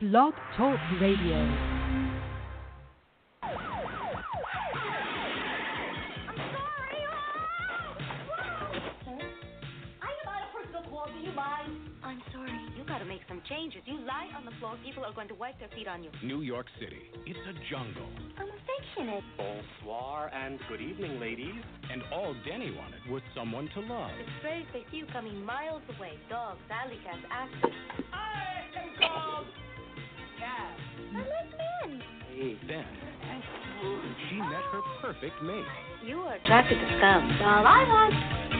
Blog Talk Radio. I'm sorry. I buy a personal cloud. Do you buy? I'm sorry. You gotta make some changes. You lie on the floor, people are going to wipe their feet on you. New York City. It's a jungle. I'm affectionate. Bonsoir and good evening, ladies. And all Denny wanted was someone to love. The sprays they see you coming miles away. Dogs, alley cats, aspens. I am called Cat. I like men. Hey. Then she met her perfect mate. You are attracted to scum. All I want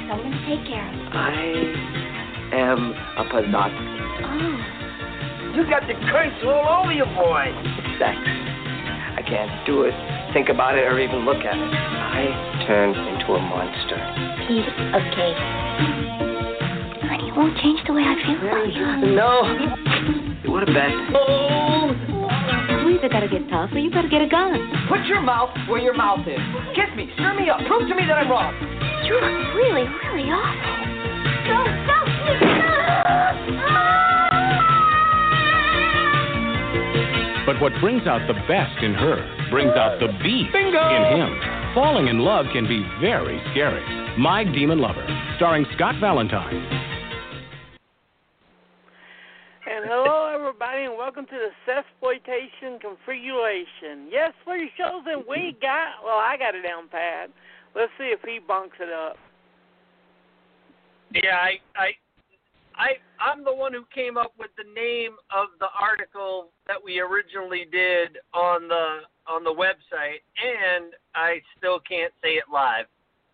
someone to take care of. I am a Pazat. Oh. You got the curse all over you, boy. Sex. I can't do it, think about it, or even look at it. I turned into a monster. Piece of cake. Honey, it won't change the way I feel about you. No. You want to bet? Oh! You either gotta get tough or you gotta get a gun. Put your mouth where your mouth is. Kiss me, stir me up, prove to me that I'm wrong. You look really, really awful. Go, go, But what brings out the best in her brings out the beast Bingo! in him. Falling in love can be very scary. My Demon Lover, starring Scott Valentine. Everybody, and welcome to the Sexploitation Configuration. Yes, three shows that we got. Well, I got it down pat. Let's see if he bunks it up. Yeah, I, I, I, I'm the one who came up with the name of the article that we originally did on the on the website, and I still can't say it live.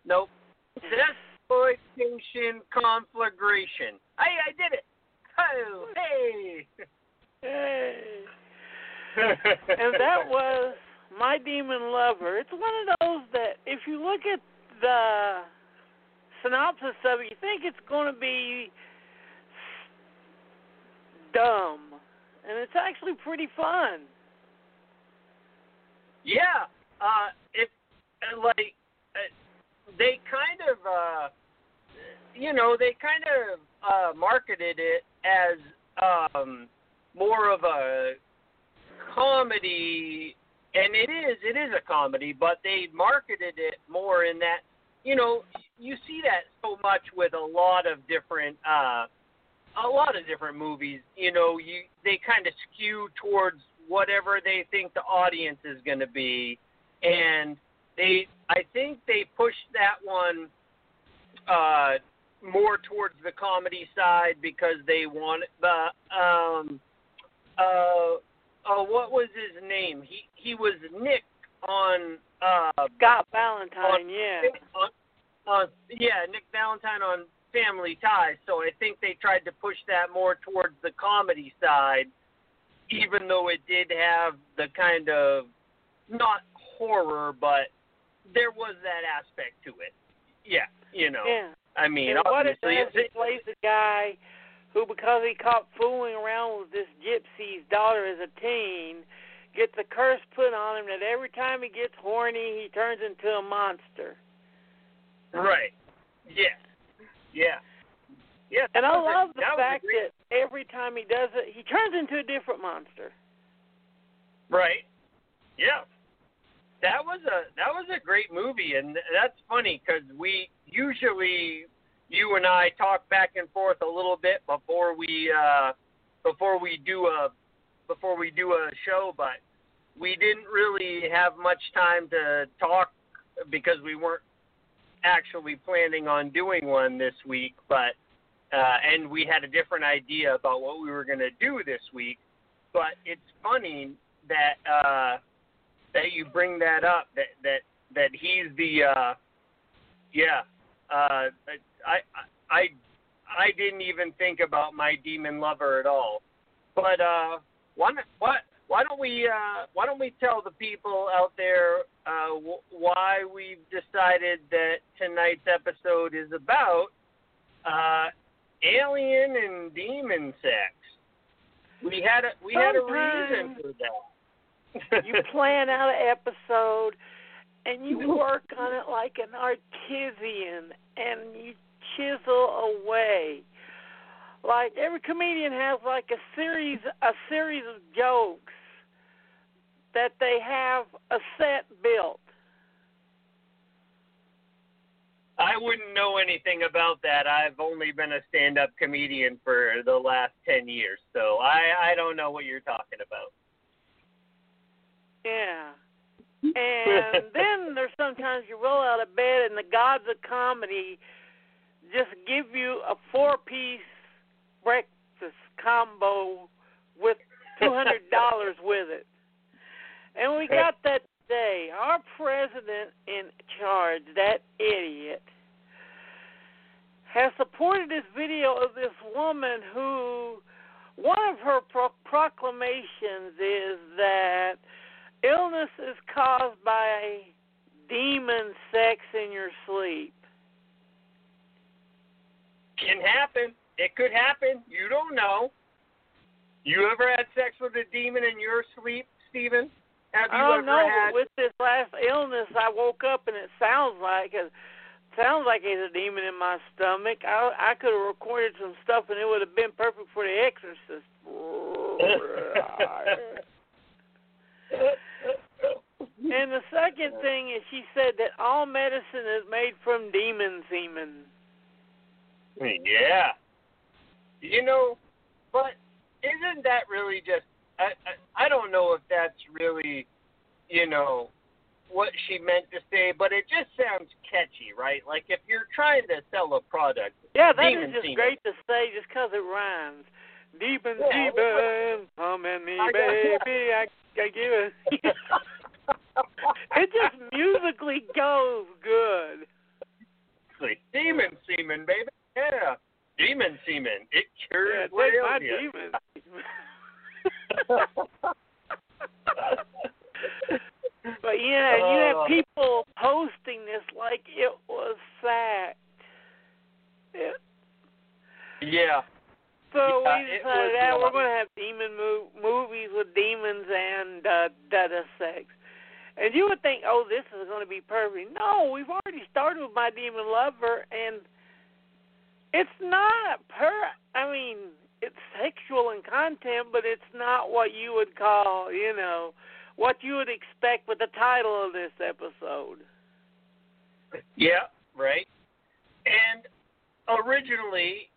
Nope. Exploitation conflagration. I, I did it. Oh, hey. And that was My Demon Lover. It's one of those that, if you look at the synopsis of it, you think it's going to be dumb, and it's actually pretty fun. Yeah. Uh, it uh, like uh, they kind of, uh, you know, they kind of uh, marketed it as um, more of a comedy, and it is. It is a comedy, but they marketed it more in that, you know, you see that so much with a lot of different. Uh, a lot of different movies, you know, you they kind of skew towards whatever they think the audience is going to be, and they I think they pushed that one uh, more towards the comedy side because they wanted the um uh oh what was his name he he was Nick on uh Scott Valentine, on, yeah. on, on yeah Nick Valentine on Family Ties, so I think they tried to push that more towards the comedy side, even though it did have the kind of not horror, but there was that aspect to it. Yeah, you know. Yeah. I mean, and what it obviously, does, it plays a guy who, because he caught fooling around with this gypsy's daughter as a teen, gets a curse put on him that every time he gets horny, he turns into a monster. right? Yeah, yeah, yeah. And I that was a- love the that fact that every time he does it, he turns into a different monster. Right. Yeah. That was a that was a great movie, and that's funny because we usually you and I talk back and forth a little bit before we uh, before we do a before we do a show, but we didn't really have much time to talk because we weren't actually planning on doing one this week, but uh, and we had a different idea about what we were going to do this week. But it's funny that uh, that you bring that up. That that that he's the uh, yeah. Uh, I I I didn't even think about my demon lover at all. But uh, why what why don't we uh, why don't we tell the people out there uh, w- why we've decided that tonight's episode is about uh, alien and demon sex. We had a we had a reason for that. you plan out an episode and you work on it like an artisan and you chisel away. like every comedian has like a series a series of jokes that they have a set built. I wouldn't know anything about that. I've only been a stand-up comedian for the last ten years, so I I don't know what you're talking about. Yeah. And then there's sometimes you roll out of bed and the gods of comedy just give you a four piece breakfast combo with two hundred dollars with it. And we got that today. Our president in charge, that idiot, has supported this video of this woman who one of her pro- proclamations is that illness is caused by demon sex in your sleep. Can happen. It could happen. You don't know. You ever had sex with a demon in your sleep, Stephen? Have you I don't ever know. had? but With this last illness, I woke up and it sounds like it sounds like there's a demon in my stomach. I I could have recorded some stuff and it would have been perfect for The Exorcist. and the second thing is, she said that all medicine is made from demon semen. Yeah. You know, but isn't that really just? I, I I don't know if that's really, you know, what she meant to say, but it just sounds catchy, right? Like if you're trying to sell a product, Yeah, that is just semen. great to say just 'cause it rhymes. Demon, Yeah, demon, come at me, I baby. I, I give it. it just musically goes good. Demon semen, baby. Yeah, demon semen. It Yeah, cures take my demon. but yeah, you Uh. have people posting this like it was fact. Yeah. yeah. So Yeah, we decided that we're going to have demon mo- movies with demons and uh, data sex. And you would think, oh, this is going to be perfect. No, we've already started with My Demon Lover, and it's not per. I mean, it's sexual in content, but it's not what you would call, you know, what you would expect with the title of this episode. Yeah, right. And originally,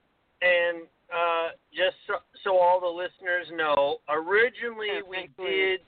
and uh, just so, so all the listeners know, originally Yeah, we did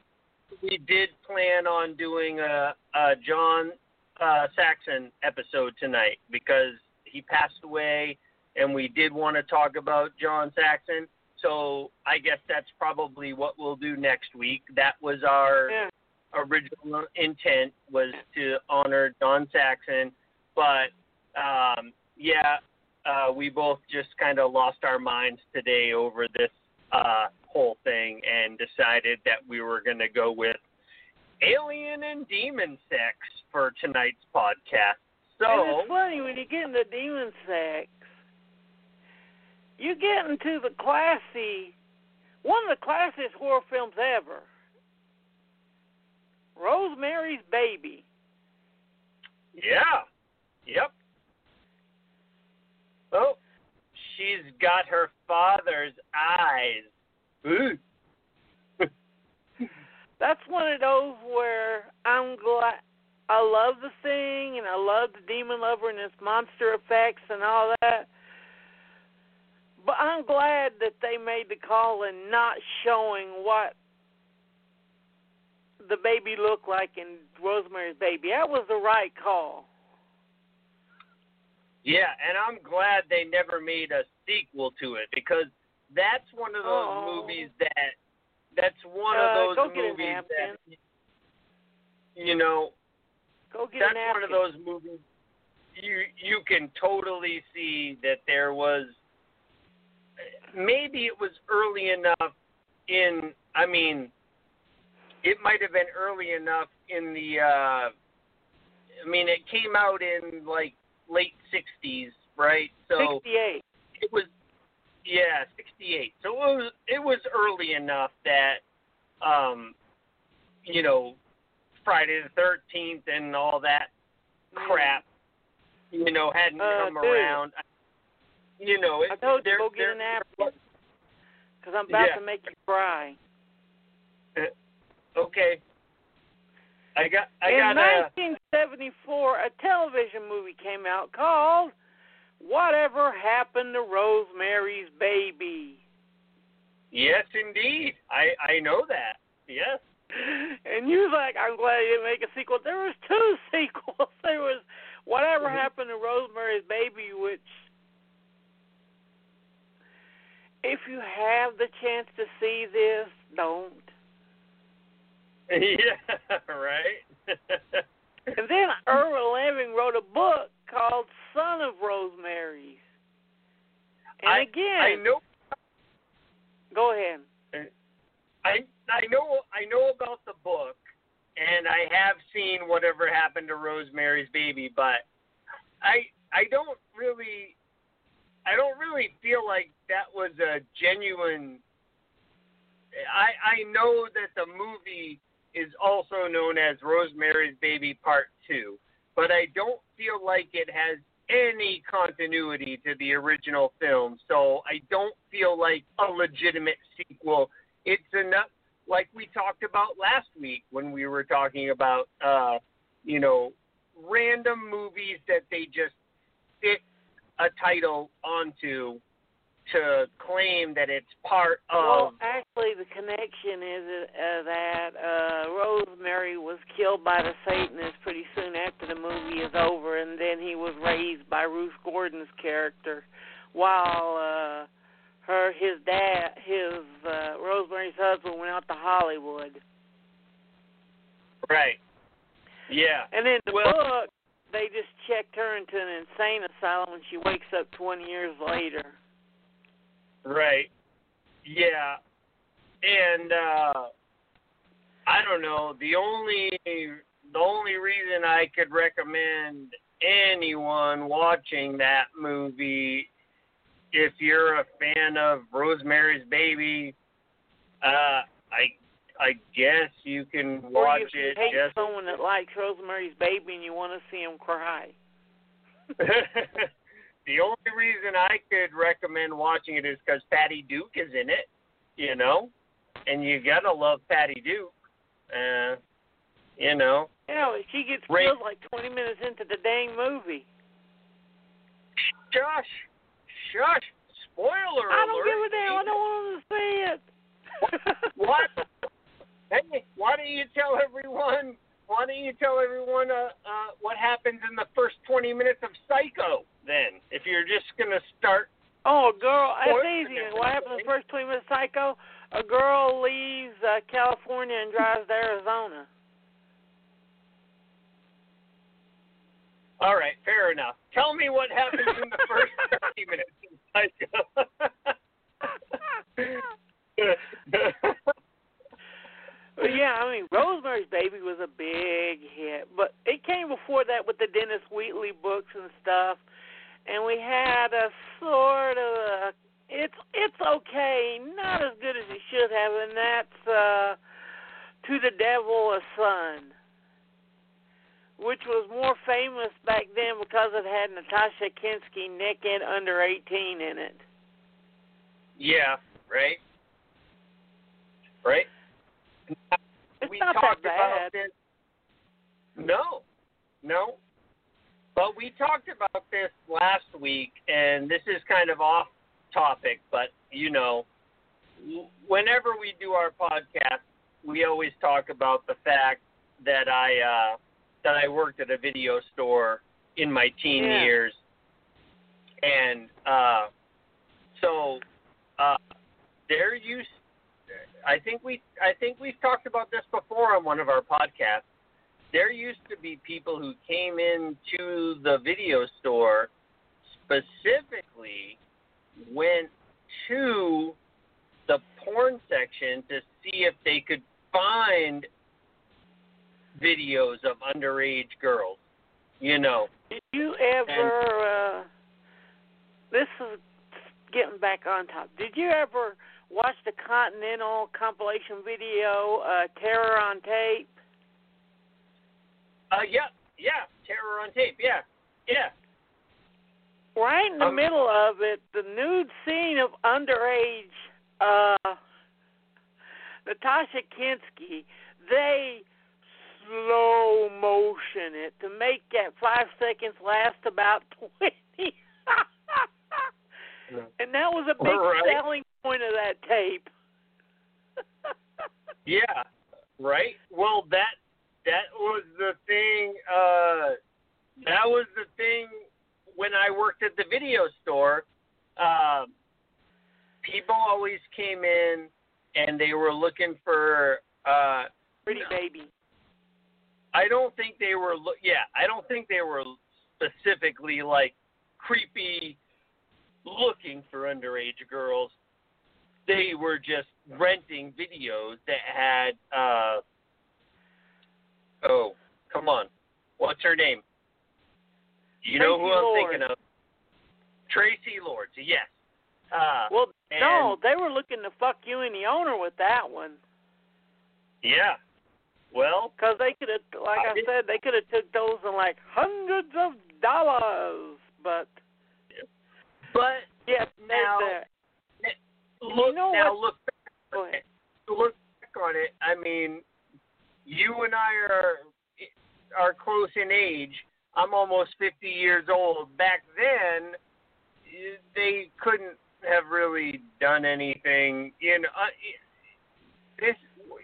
we did plan on doing a, a John uh, Saxon episode tonight because he passed away, and we did want to talk about John Saxon. So I guess that's probably what we'll do next week. That was our Yeah. original intent was to honor John Saxon, but um, yeah, uh, we both just kind of lost our minds today over this uh, whole thing and decided that we were going to go with alien and demon sex for tonight's podcast. And So it's funny when you get into demon sex, you get into the classy, one of the classiest horror films ever. Rosemary's Baby. yeah, yep. Oh, she's got her father's eyes. That's one of those where I'm glad. I love the thing, and I love the demon lover and its monster effects and all that. But I'm glad that they made the call and not showing what the baby looked like in Rosemary's Baby. That was the right call. Yeah, and I'm glad they never made a sequel to it because that's one of those Oh. movies that that's one Uh, of those go get a movies that you know Go get that's one of those movies you you can totally see that there was maybe it was early enough in I mean it might have been early enough in the uh I mean it came out in like late 60s, right? So 68. it was yeah, 68. So it was it was early enough that um you know Friday the 13th and all that crap you know hadn't Uh, come dude. around. you know, it, I told you go get they're, a napkin because I'm about Yeah. to make you cry. Okay. I got. I In got a. 1974, a television movie came out called "Whatever Happened to Rosemary's Baby." Yes, indeed. I I know that. Yes. And you was like, I'm glad he didn't make a sequel. There was two sequels. There was Whatever Mm-hmm. Happened to Rosemary's Baby, which if you have the chance to see this, don't. yeah. Right. And then Ira Levin wrote a book called Son of Rosemary's. And I, again, I know. go ahead. I I know I know about the book, and I have seen whatever happened to Rosemary's Baby, but I I don't really I don't really feel like that was a genuine. I I know that the movie is also known as Rosemary's Baby Part Two, but I don't feel like it has any continuity to the original film, so I don't feel like a legitimate sequel. It's enough, like we talked about last week when we were talking about, uh, you know, random movies that they just fit a title onto to claim that it's part of. Well, actually, the connection is uh, that uh, Rosemary was killed by the Satanists pretty soon after the movie is over, and then he was raised by Ruth Gordon's character, while uh, her his dad, his uh, Rosemary's husband, went out to Hollywood. Right. Yeah. And in the Well- book, they just checked her into an insane asylum, and she wakes up 20 years later. Right. Yeah. And uh I don't know, the only the only reason I could recommend anyone watching that movie if you're a fan of Rosemary's Baby, uh I I guess you can Or watch if you it hate just someone that likes Rosemary's Baby and you want to see him cry. the only reason I could recommend watching it is because Patty Duke is in it, you know, and you gotta love Patty Duke. Uh, you know, You know, she gets Right. killed like 20 minutes into the dang movie. shush, shush, spoiler alert. I don't alert. give a damn. I don't want to see it. What? Hey, why don't you tell everyone? Why don't you tell everyone uh, uh, what happens in the first 20 minutes of Psycho? Then, if you're just gonna start Oh, girl, Spoiler easy. What happens in the first 20 minutes of Psycho? A girl leaves uh, California and drives to Arizona. All right, fair enough. Tell me what happens in the first 30 minutes of Psycho. Yeah, I mean, Rosemary's Baby was a big hit, but it came before that with the Dennis Wheatley books and stuff, and we had a sort of a, it's it's okay, not as good as it should have, and that's uh, To the Devil a Son, which was more famous back then because it had Natasha Kinski naked under 18 in it. yeah, right. Right. It's we not talked that about bad. this. No, no. But we talked about this last week, and this is kind of off topic, but you know, whenever we do our podcast, we always talk about the fact that I uh, that I worked at a video store in my teen Yeah. years, and uh, so uh, there used. I think we I think we've talked about this before on one of our podcasts. There used to be people who came into the video store specifically went to the porn section to see if they could find videos of underage girls. You know. Did you ever? Uh, this is getting back on top. Did you ever watch the Continental compilation video, uh, "Terror on Tape"? Uh yeah, yeah, terror on tape, yeah. Yeah. right in the Um, middle of it, the nude scene of underage uh Natasha Kinski, they slow motion it to make that five seconds last about twenty. and that was a big Right. selling point of that tape. Yeah, right. Well, that that was the thing. Uh, that was the thing when I worked at the video store. Um, people always came in and they were looking for. Uh, Pretty baby. I don't think they were. Lo- yeah, I don't think they were specifically like creepy looking for underage girls. They were just renting videos that had. uh Oh, come on, what's her name? You know who Tracy I'm thinking of? Traci Lords. Yes. Uh, Well, no, they were looking to fuck you and the owner with that one. Yeah. Well, Because they could have, like I I, said, they could have took those in like hundreds of dollars. But but yes, Now- look know now. what- Look to look back on it, I mean, you and I are are close in age. I'm almost 50 years old. Back then, they couldn't have really done anything. You know, uh, this.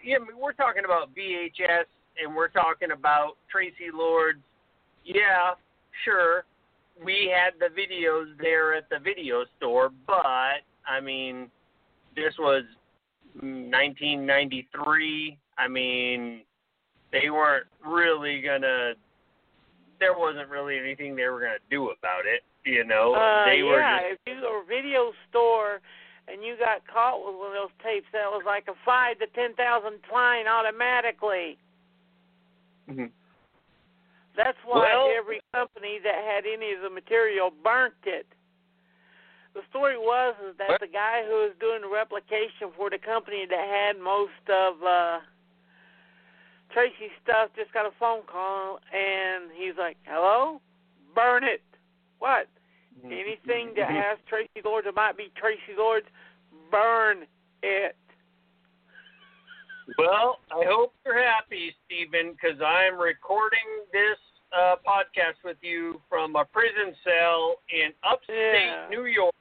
Mean, we're talking about VHS, and we're talking about Traci Lords. Yeah, sure. We had the videos there at the video store, but I mean, this was 1993. I mean, they weren't really gonna. There wasn't really anything they were gonna do about it. You know, Uh, they were yeah, just. if you go a video store and you got caught with one of those tapes, that was like a five to ten thousand fine automatically. Mm-hmm. That's why Well- every company that had any of the material burnt it. The story was is that What? the guy who was doing the replication for the company that had most of uh Traci's stuff just got a phone call and he's like, Hello? Burn it. What? Anything that has Traci Lords that might be Traci Lords, burn it. Well, I hope you're happy, Stephen, because I'm recording this uh, podcast with you from a prison cell in upstate Yeah. New York.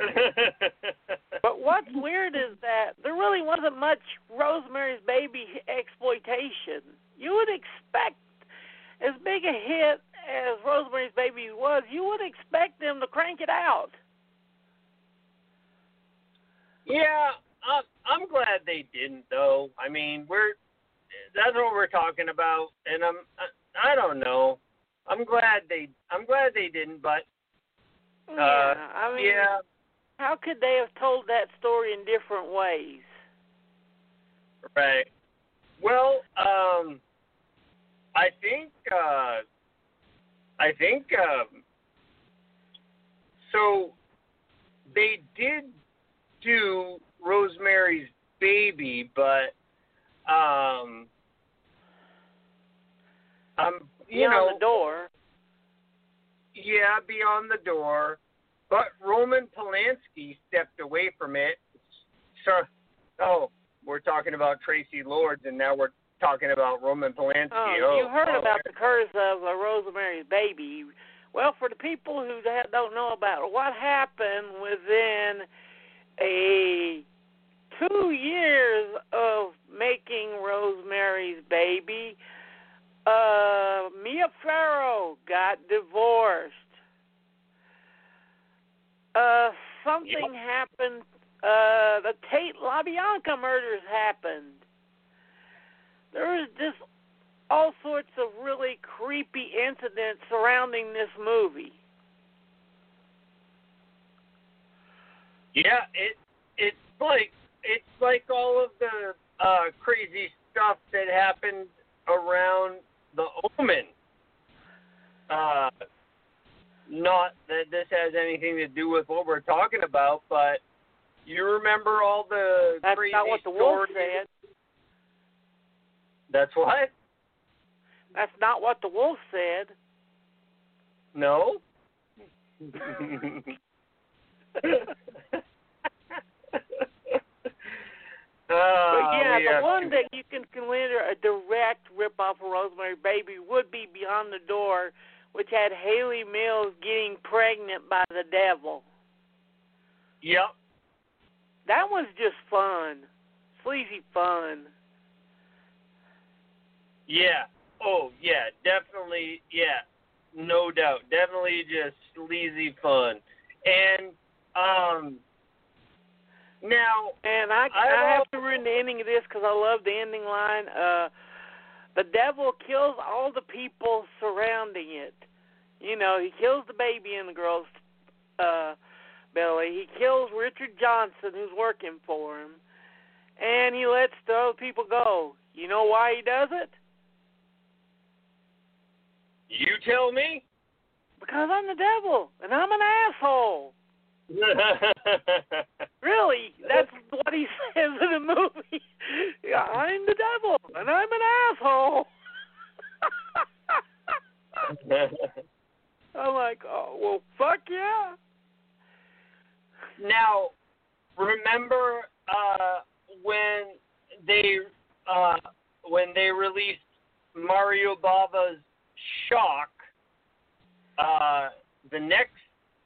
But what's weird is that there really wasn't much Rosemary's Baby exploitation. You would expect as big a hit as Rosemary's Baby was, you would expect them to crank it out. Yeah, I'm, I'm glad they didn't, though. I mean, we're that's what we're talking about, and I'm I, I don't know. I'm glad they I'm glad they didn't, but uh, yeah, I mean, yeah, how could they have told that story in different ways? right. Well, um, I think uh, I think um, so. They did do Rosemary's Baby, but um, um, you Beyond know, the door. yeah, beyond the door. But Roman Polanski stepped away from it. So, oh, we're talking about Tracy Lords, and now we're talking about Roman Polanski. Oh, you heard oh, about the curse of uh, Rosemary's Baby. Well, for the people who don't know about it, what happened within a two years of making Rosemary's Baby, uh, Mia Farrow got divorced. Uh, something happened. Uh, the Tate LaBianca murders happened. There was just all sorts of really creepy incidents surrounding this movie. Yeah, it it's like it's like all of the uh, crazy stuff that happened around the Omen. Uh, not that this has anything to do with what we're talking about, but you remember all the That's crazy not what the wolf said. That's what? That's not what the wolf said. No. Oh, But yeah, the have one that you can consider a direct rip-off of Rosemary Baby would be Beyond the Door, which had Hayley Mills getting pregnant by the devil. Yep. That was just fun, sleazy fun. Yeah. Oh, yeah. Definitely. Yeah. No doubt. Definitely just sleazy fun. And um. Now, And I I I have to ruin the ending of this because I love the ending line. Uh, the devil kills all the people surrounding it. You know, he kills the baby in the girl's uh, belly. He kills Richard Johnson, who's working for him, and he lets the other people go. You know why he does it? you tell me. Because I'm the devil and I'm an asshole. Really, that's what he says in the movie. Yeah, I'm the devil and I'm an asshole. I'm like, oh well, fuck yeah. now, remember uh, when they uh, when they released Mario Bava's Shock? Uh, the next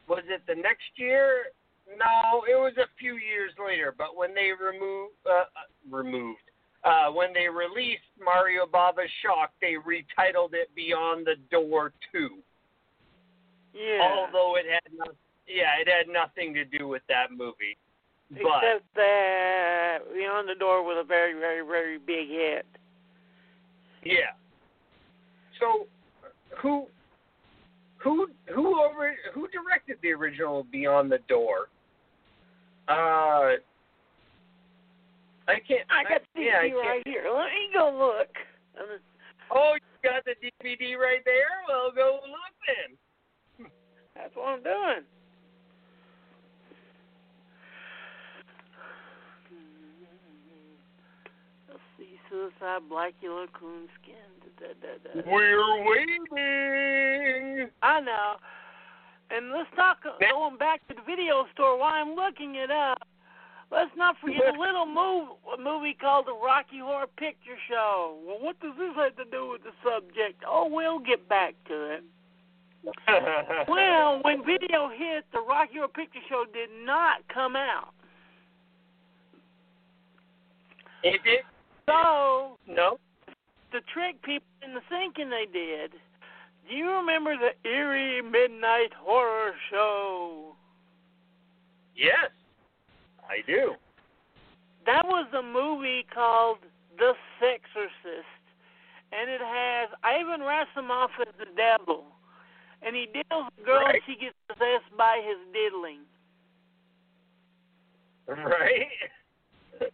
was it the next year? No, it was a few years later. But when they removed uh, uh, removed uh, when they released Mario Bava's Shock, they retitled it Beyond the Door Two. Yeah. Although it had no, yeah, it had nothing to do with that movie. But Except that Beyond the Door was a very, very, very big hit. yeah. So who who who over who directed the original Beyond the Door? Uh I can't I got the yeah, DVD right here. Let me go look. Oh, you got the DVD right there? Well go look then. That's what I'm doing. Let's see, Suicide, Blackula, Coonskin. Da, da, da, da. We're waiting. I know. And let's talk going back to the video store while I'm looking it up. Let's not forget a little move, a movie called The Rocky Horror Picture Show. Well, what does this have to do with the subject? Oh, we'll get back to it. Well, when video hit, The Rocky Horror Picture Show did not come out. it did So, no. to trick people into thinking they did, do you remember the Eerie Midnight Horror Show? Yes. I do. That was a movie called The Sexorcist, and it has Ivan Rassimov as the devil, and he deals with a girl Right. and she gets possessed by his diddling. Right?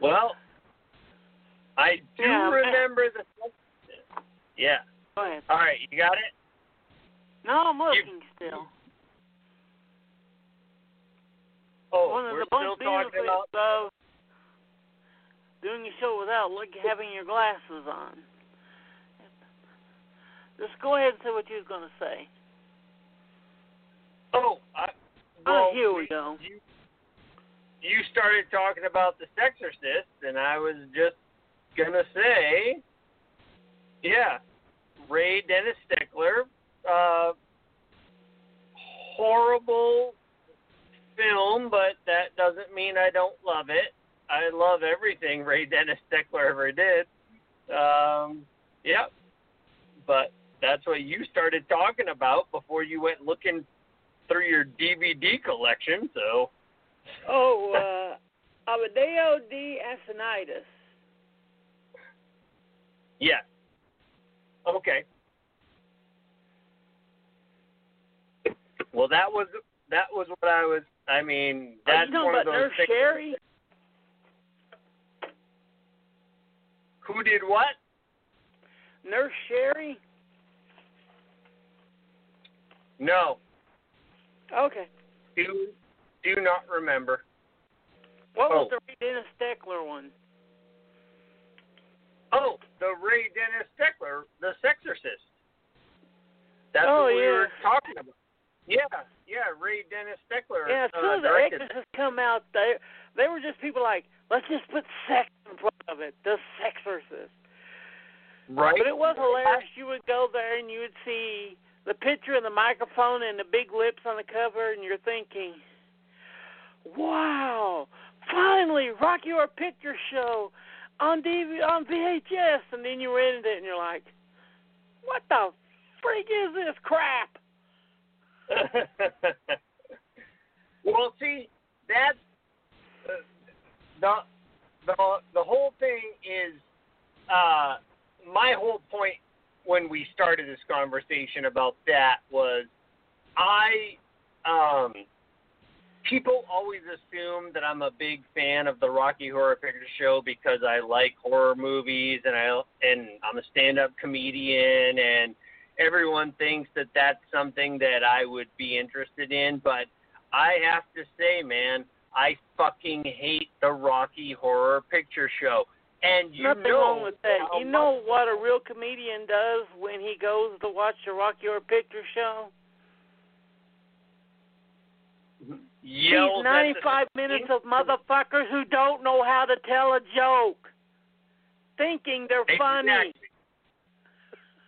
well, I do Yeah, remember the. Yeah. Go ahead. All right, you got it? No, I'm looking still. Oh, One of we're the still talking about. doing a show without look, having your glasses on. Just go ahead and say what you was going to say. Oh, I, Oh, well, here we go. You, you started talking about the Sexorcist, and I was just gonna say, yeah, Ray Dennis Steckler, uh, horrible film, but that doesn't mean I don't love it. I love everything Ray Dennis Steckler ever did. Um, yep. But that's what you started talking about before you went looking through your DVD collection. So, Oh, uh, Amadeo D. Assonitis. yes. Okay. Well, that was that was what I was. I mean, Are that's one about of those Nurse things. Sherry? Who did what? Nurse Sherry? No, Okay. Do not remember. What was Oh. the Ray Dennis Steckler one? Oh, the Ray Dennis Steckler, the Sexorcist. That's Oh, what we yeah. were talking about. Yeah, yeah. Ray Dennis Steckler. Yeah, as soon as the Exorcist come out, they they were just people like, let's just put sex in front of it, the Sexorcist. Right. But it was hilarious. You would go there and you would see the picture and the microphone and the big lips on the cover, and you're thinking, "Wow, finally, Rocky Horror Picture Show on DV on VHS." And then you rented it, and you're like, "What the freak is this crap?" well, see, that's uh, the the the whole thing is uh, my whole point when we started this conversation about that was I um people always assume that I'm a big fan of the Rocky Horror Picture Show because I like horror movies and I and I'm a stand-up comedian and everyone thinks that that's something that I would be interested in, but I have to say, man, I fucking hate the Rocky Horror Picture Show. And you Nothing know wrong with that. You know what a real comedian does when he goes to watch the Rocky Horror Picture Show? Yells at the 95 minutes of motherfuckers who don't know how to tell a joke, thinking they're funny.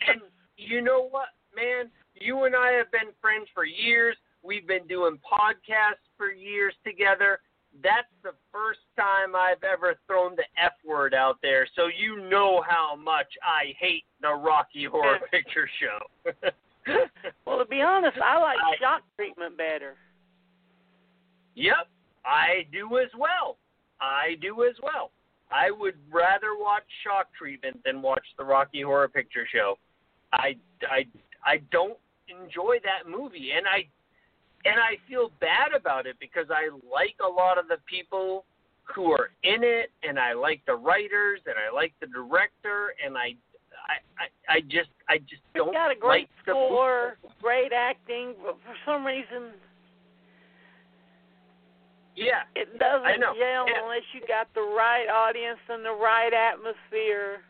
And you know what, man? You and I have been friends for years. We've been doing podcasts for years together. That's the first time I've ever thrown the F word out there, so you know how much I hate the Rocky Horror Picture Show. Well, to be honest, I like shock treatment better. Yep, I do as well. I do as well. I would rather watch Shock Treatment than watch the Rocky Horror Picture Show. I, I, I don't enjoy that movie, and I, and I feel bad about it because I like a lot of the people who are in it, and I like the writers, and I like the director, and I, I, I, I just, I just It's don't got a great like the score, great acting, but for some reason Yeah, it doesn't gel Yeah. unless you got the right audience and the right atmosphere.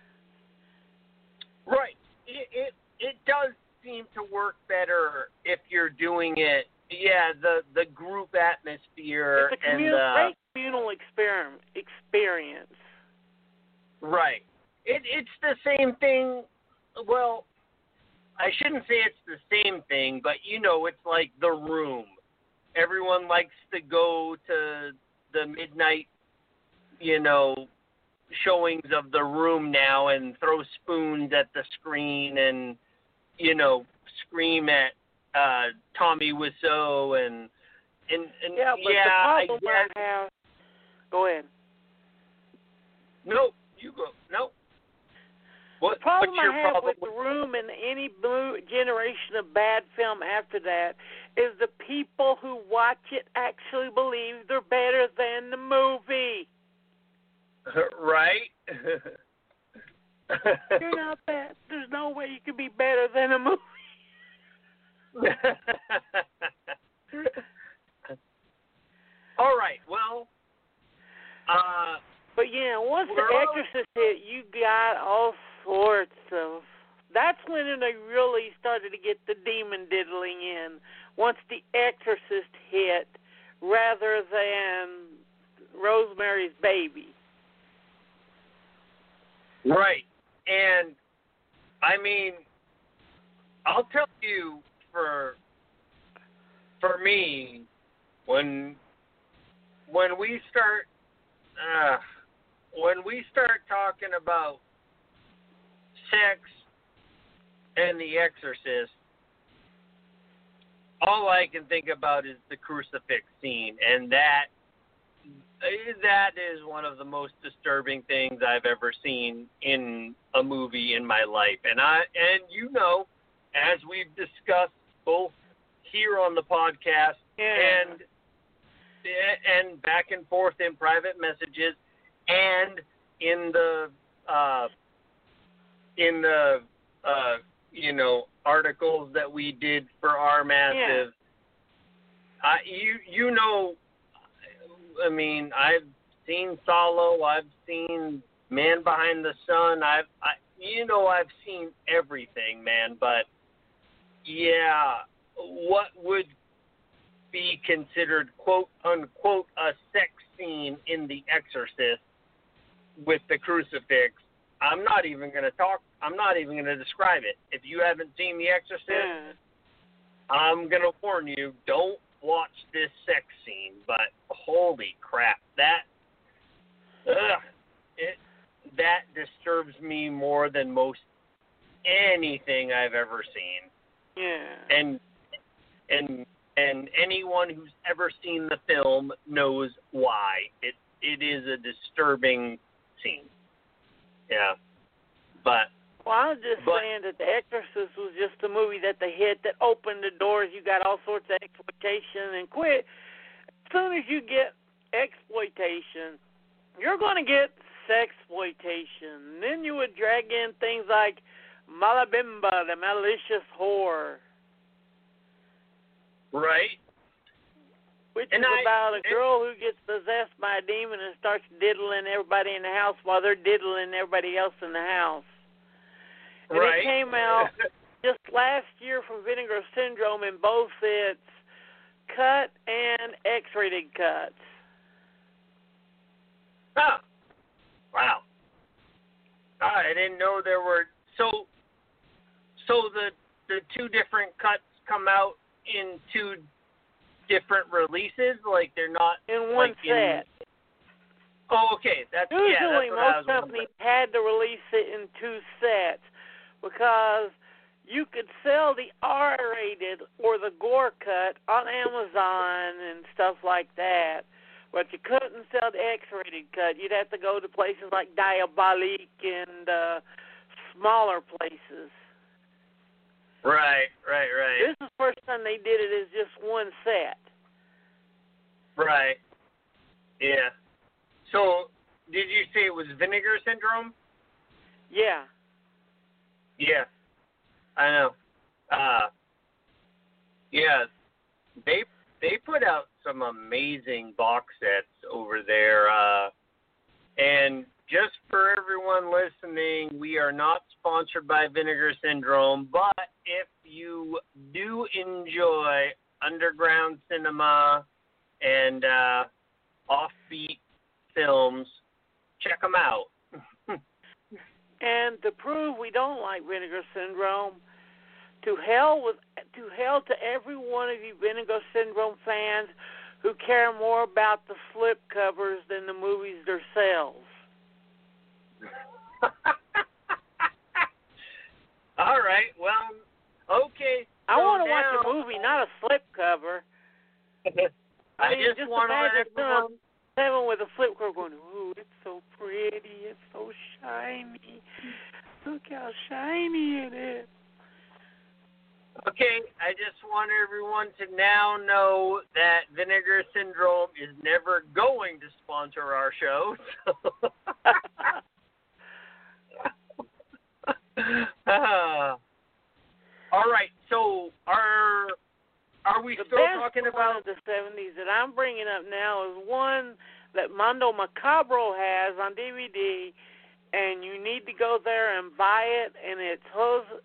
Right. It, it it does seem to work better if you're doing it. Yeah, the the group atmosphere It's a and commun- the great communal experiment experience. right. It it's the same thing. Well, I shouldn't say it's the same thing, but you know, it's like the room. Everyone likes to go to the midnight, you know, showings of the room now and throw spoons at the screen and you know scream at uh Tommy Wiseau and and and Yeah, but yeah, the I problem guess I have. Go ahead. no, you go no. What The problem what's your I have problem with the room and any blue generation of bad film after that is the people who watch it actually believe they're better than the movie. right? You're not bad. There's no way you could be better than a movie. All right. Well, uh, But yeah, once the Exorcist hit, you got all sorts of. That's when they really started to get the demon diddling in. Once the Exorcist hit, rather than Rosemary's Baby. right. And I mean, I'll tell you for for me when when we start uh, when we start talking about sex and the exorcist all I can think about is the crucifix scene and that that is one of the most disturbing things I've ever seen in a movie in my life. And I and you know, as we've discussed both here on the podcast Yeah. and and back and forth in private messages and in the uh in the uh you know articles that we did for our massive I you you know I mean I've seen Solo I've seen Man Behind the Sun I've I you know I've seen everything man but yeah, what would be considered quote unquote a sex scene in The Exorcist with the crucifix. I'm not even going to talk. I'm not even going to describe it. If you haven't seen The Exorcist, Yeah. I'm going to warn you: don't watch this sex scene. But holy crap, that ugh, it that disturbs me more than most anything I've ever seen Yeah. and and and anyone who's ever seen the film knows why. It it is a disturbing scene. Yeah. But Well, I'm just But- saying that The Exorcist was just a movie that they hit that opened the doors. You got all sorts of exploitation and quit. As soon as you get exploitation, you're going to get sexploitation. Then you would drag in things like Malabimba, the malicious whore, right? Which And is I- about a girl who gets possessed by a demon and starts diddling everybody in the house while they're diddling everybody else in the house. And right. it came out just last year from Vinegar Syndrome in both its cut and X-rated cuts. Huh. Wow. I didn't know there were so so the the two different cuts come out in two different releases, like they're not In one like in- set. Oh, okay. That's yeah, Usually, that's I was most companies had to release it in two sets because you could sell the R-rated or the gore cut on Amazon and stuff like that, but you couldn't sell the X-rated cut. You'd have to go to places like Diabolique and uh, smaller places. Right, right, right. This is the first time they did it as just one set. Right. Yeah. So, did you say it was vinegar syndrome? Yeah. Yeah. I know. Uh Yeah. They they put out some amazing box sets over there uh and just for everyone listening, we are not sponsored by Vinegar Syndrome, but if you do enjoy underground cinema and uh offbeat films, check them out. And to prove we don't like Vinegar Syndrome, to hell with to hell to every one of you Vinegar Syndrome fans who care more about the slip covers than the movies themselves. All right. Well, okay. I so want to watch a movie, not a slip cover. I mean, just, just want to everyone. Seven with a slip cover going, ooh, it's so pretty, it's so shiny. Look how shiny it is. Okay, I just want everyone to now know that Vinegar Syndrome is never going to sponsor our show. Ah. all right, so are are we the still talking one about of the 70s that I'm bringing up now is one that Mondo Macabro has on DVD, and you need to go there and buy it, and it's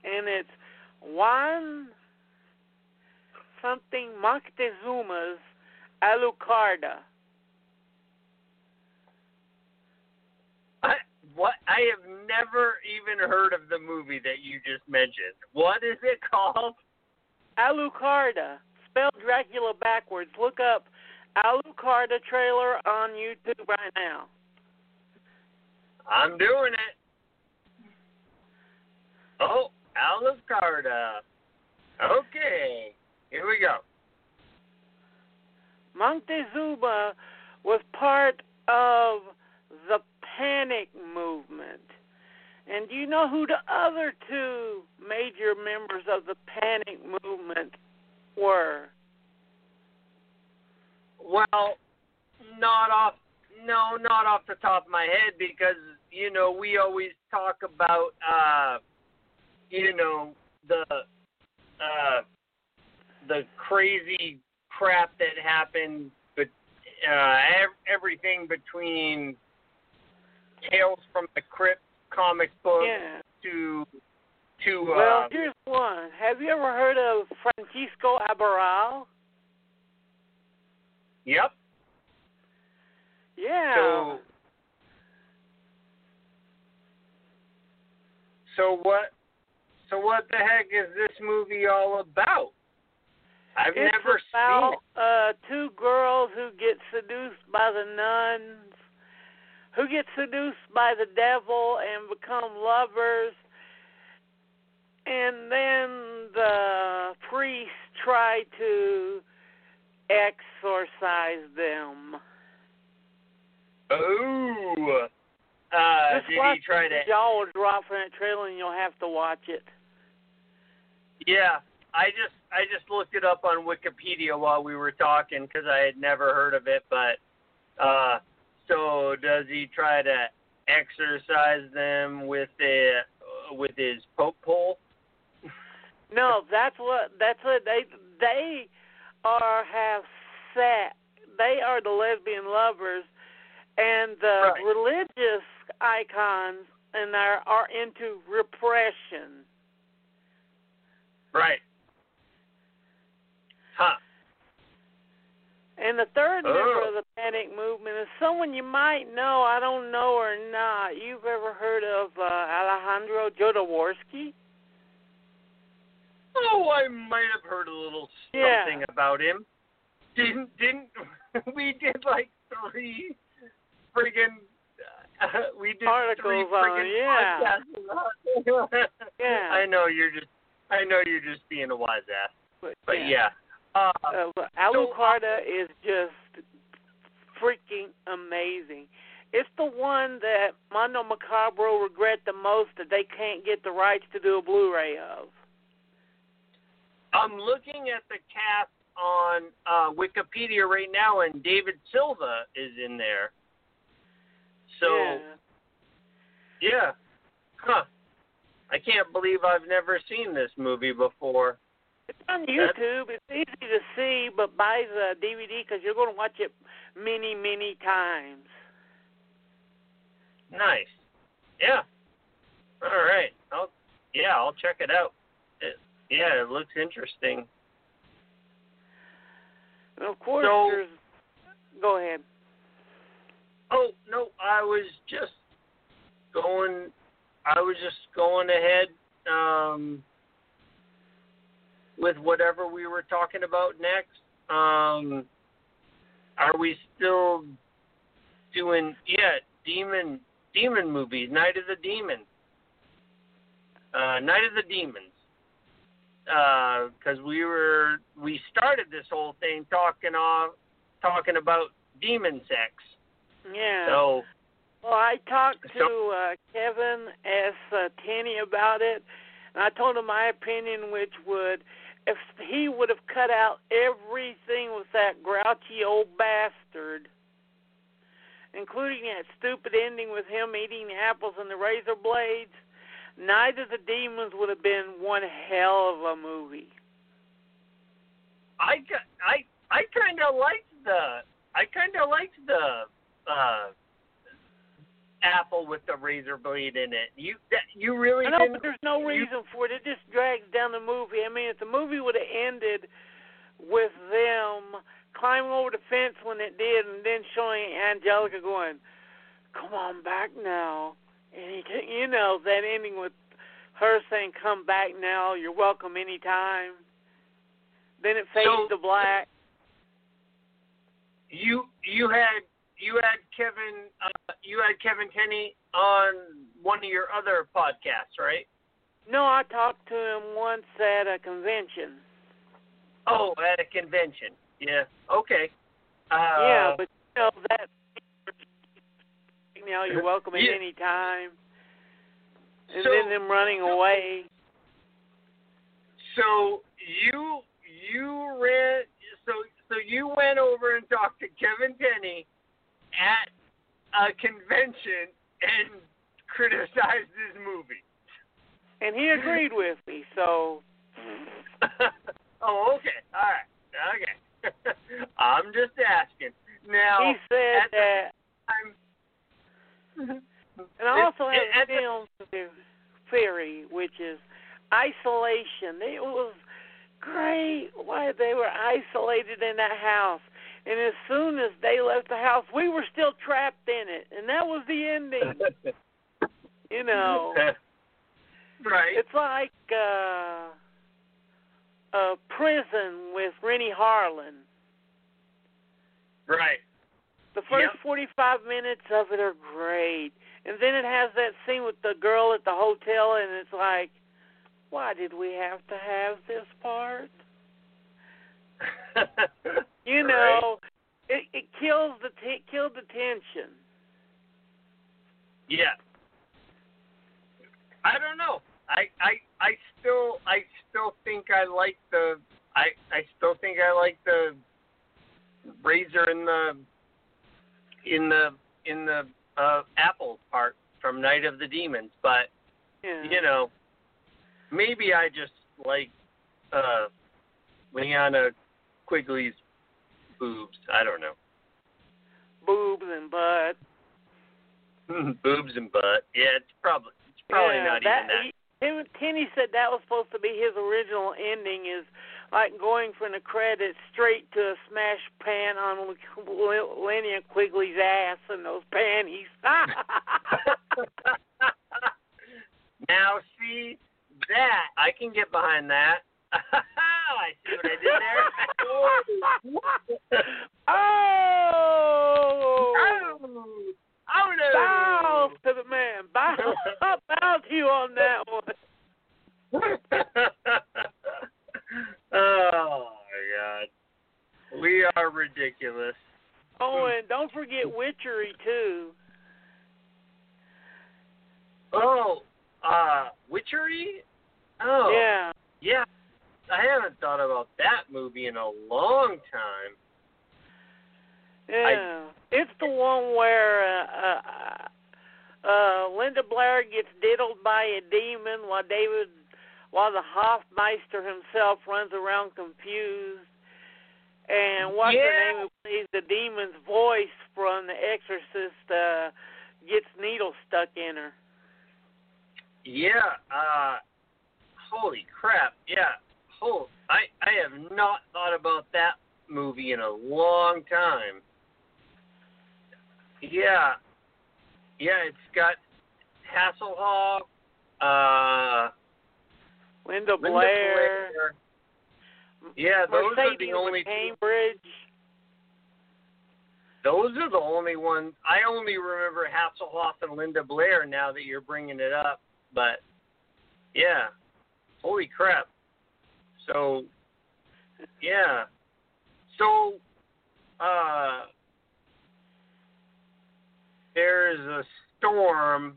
and it's Juan something Moctezuma's Alucarda. I, what? I have never even heard of the movie that you just mentioned. What is it called? Alucarda, spelled Dracula backwards. Look up Alucarda trailer on YouTube right now. I'm doing it. Oh, Alucarda. Okay, here we go. Montezuma was part of the Panic movement. And do you know who the other two major members of the Panic movement were? Well, not off. No, not off the top of my head because you know we always talk about uh, you know the uh, the crazy crap that happened, but uh, ev- everything between Tales from the Crypt comic book Yeah. to to uh, Well, here's one. Have you ever heard of Francisco Arrabal? Yep. Yeah. So, so what? So what the heck is this movie all about? I've it's never about seen it. uh two girls who get seduced by the nuns, who get seduced by the devil and become lovers, and then the priests try to exorcise them. Ooh. Uh, Just did watch he try to? jaw will drop from that trailer, and you'll have to watch it. Yeah, I just I just looked it up on Wikipedia while we were talking because I had never heard of it. But uh, so does he try to exercise them with a uh, with his poke pole? No, that's what that's what they they are have set. They are the lesbian lovers, and the Right. religious icons and are are into repression. Right. Huh. And the third Oh. member of the panic movement is someone you might know. I don't know or not. You've ever heard of uh, Alejandro Jodorowsky? Oh, I might have heard a little Yeah. something about him. Didn't didn't we did like three friggin' uh, we did Articles three on yeah. Yeah. I know you're just I know you're just being a wise ass. But, But yeah. Uh, Uh, but Alucarda is just freaking amazing. It's the one that Mondo Macabro regret the most that they can't get the rights to do a Blu-ray of. I'm looking at the cast on uh, Wikipedia right now, and David Silva is in there. So yeah. yeah, huh? I can't believe I've never seen this movie before. It's on YouTube. It's easy to see, but buy the DVD because you're going to watch it many, many times. Nice. Yeah. All right. I'll yeah, I'll check it out. It, yeah, it looks interesting. And of course, So- there's. Go ahead. Oh no, I was just going. I was just going ahead um, with whatever we were talking about next. Um, are we still doing? Yeah, demon demon movies. Night of the Demon, Uh, Night of the Demons. Because we were we started this whole thing talking off talking about demon sex. Yeah. So Well, I talked to uh, Kevin S. Uh, Tenney about it, and I told him my opinion, which would, if he would have cut out everything with that grouchy old bastard, including that stupid ending with him eating the apples and the razor blades, Night of the Demons would have been one hell of a movie. I I I kind of liked the I kind of liked the uh apple with the razor blade in it. You that you really I know, didn't. but there's no you- reason for it. It just drags down the movie. I mean, if the movie would have ended with them climbing over the fence when it did, and then showing Angelica going, "Come on back now," and he, you know, that ending with her saying, "Come back now. You're welcome anytime." Then it fades So- to black. you you had you had Kevin uh, you had Kevin Tenney on one of your other podcasts, right? No, I talked to him once at a convention. Oh, at a convention. Yeah. Okay. Uh, yeah, but you know that. Now you're welcome at Yeah. any time. And So- then them running away. So you you ran so so you went over and talked to Kevin Tenney at a convention and criticized his movie. And he agreed with me, so oh, okay. All right. Okay. I'm just asking. Now he said at the that and I also have it- a film theory, which is isolation. It was great why they were isolated in that house. And as soon as they left the house, we were still trapped in it, and that was the ending. you know, right. it's like uh, a prison with Renny Harlin. Right. The first Yep. 45 minutes of it are great. And then it has that scene with the girl at the hotel, and it's like, why did we have to have this part? You know, it it kills the t- killed the tension. Yeah. I don't know. I I I still I still think I like the I I still think I like the razor in the in the in the uh apple part from Night of the Demons, but Yeah. you know, maybe I just like uh Linnea Quigley's boobs. I don't know. boobs and butt. boobs and butt. Yeah, it's probably it's probably yeah, not that, even that. He, him, Tenney said that was supposed to be his original ending is like going from the credits straight to a smash pan on Linnea Quigley's ass and those panties. now see that I can get behind that. I see what I did there. oh! oh, oh no! Bow to the man. Bow, bow to you on that one. oh my God, we are ridiculous. Oh, and don't forget witchery too. Oh, uh, witchery. Oh, Yeah. yeah. I haven't thought about that movie in a long time. Yeah, it's the one where uh, uh, uh, Linda Blair gets diddled by a demon while David, while the Hoffmeister himself runs around confused. And what's her name plays the demon's voice from The Exorcist uh, gets needles stuck in her. Yeah. Uh, holy crap. Yeah. Oh, I I have not thought about that movie in a long time. Yeah. Yeah, it's got Hasselhoff, uh, Linda, Linda Blair, Blair. Yeah, those are the only two. Cambridge. Those are the only ones. I only remember Hasselhoff and Linda Blair now that you're bringing it up. But yeah, holy crap. So yeah, so uh, there's a storm,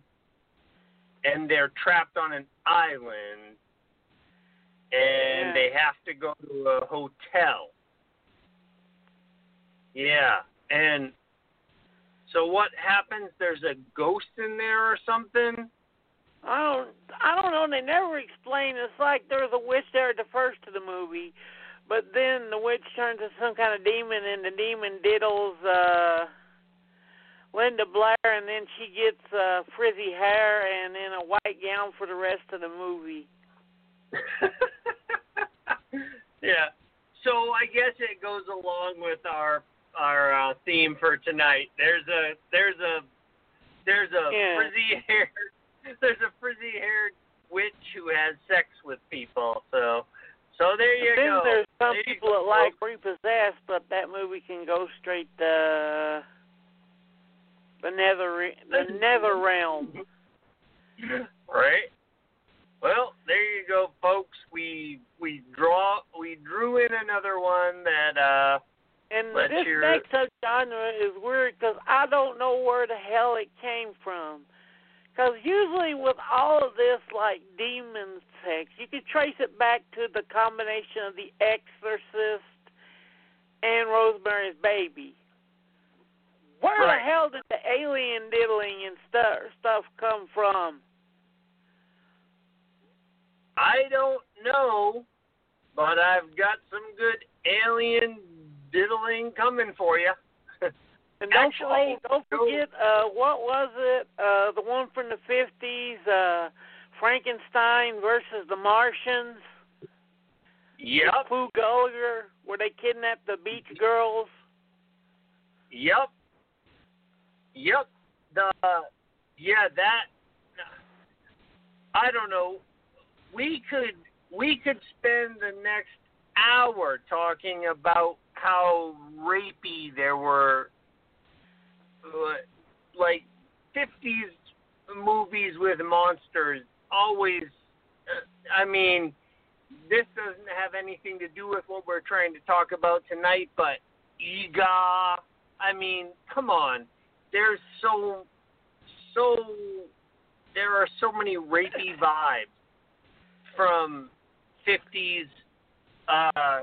and they're trapped on an island, and Yeah. they have to go to a hotel. Yeah, and so what happens? There's a ghost in there or something. I don't I don't know, they never explain it's like there was a witch there at the first of the movie, but then the witch turns into some kind of demon and the demon diddles uh Linda Blair and then she gets uh frizzy hair and then a white gown for the rest of the movie. yeah. So I guess it goes along with our our uh, theme for tonight. There's a there's a there's a Yeah. frizzy haired there's a frizzy haired witch who has sex with people. So so there you then go. there's some There people that like repossessed, but that movie can go straight to the nether the nether realm. right? Well, there you go, folks. We we draw we drew in another one that uh And this hear next genre is weird because I don't know where the hell it came from. Because usually with all of this, like demon sex, you can trace it back to the combination of The Exorcist and Rosemary's Baby. Where Right. the hell did the alien diddling and stuff stuff come from? I don't know, but I've got some good alien diddling coming for you. And don't Actually, don't forget uh what was it? Uh the one from the fifties, uh Frankenstein versus the Martians. Yep. Foo Gulliver, where they kidnapped the beach girls. Yep. Yep. The yeah that I don't know. We could we could spend the next hour talking about how rapey there were like 50s movies with monsters always I mean this doesn't have anything to do with what we're trying to talk about tonight but Eegah I mean come on. There's so so there are so many rapey vibes from 50s uh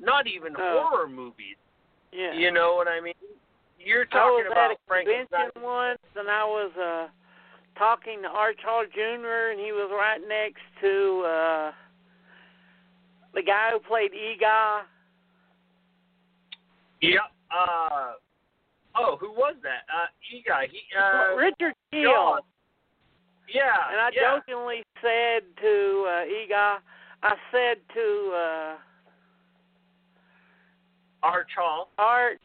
not even Uh, horror movies. Yeah. you know what I mean you're I talking was about at a Frankenstein convention once, and I was uh talking to Arch Hall Jr., and he was right next to uh the guy who played Eegah. Yep. Uh, oh, who was that? Uh, Eegah. He. Uh, Richard Kiel. John. Yeah. And I yeah. jokingly said to uh, Eegah, I said to uh, Arch Hall. Arch,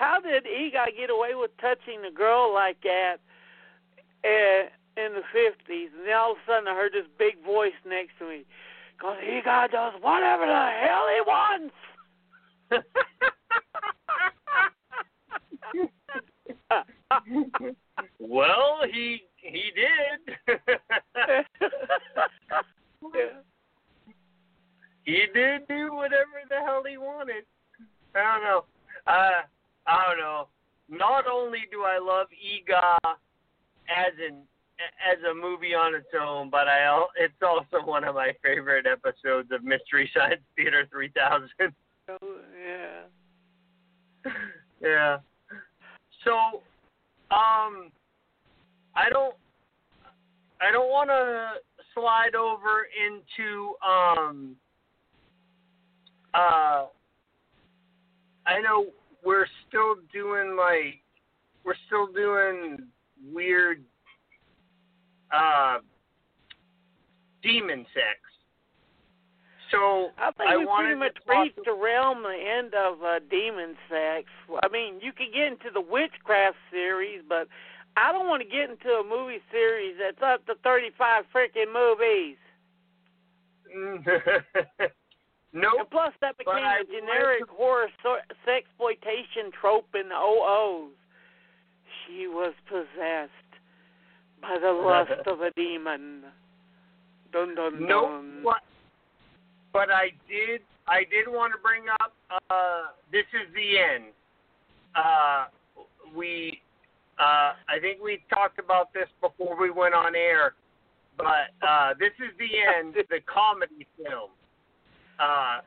how did Eegah get away with touching a girl like that uh, in the 50s? And then all of a sudden I heard this big voice next to me. Because Eegah does whatever the hell he wants. well, he he did. he did do whatever the hell he wanted. I don't know. Uh, I don't know. Not only do I love Eegah as an as a movie on its own, but I it's also one of my favorite episodes of Mystery Science Theater 3000. yeah. yeah. So, um, I don't, I don't want to slide over into, um, uh, I know we're still doing like, we're still doing weird, uh, demon sex. So I think I we pretty much reached the realm, the end of uh, demon sex. I mean, you could get into the witchcraft series, but I don't want to get into a movie series that's up to 35 freaking movies. nope. And plus, that became a generic wanted horror so- sexploitation trope in the OOs. She was possessed by the lust of a demon. Dun dun Nope. dun. But, but I did I did want to bring up uh this is the end. Uh we uh I think we talked about this before we went on air, but uh this is the end, the comedy film. Uh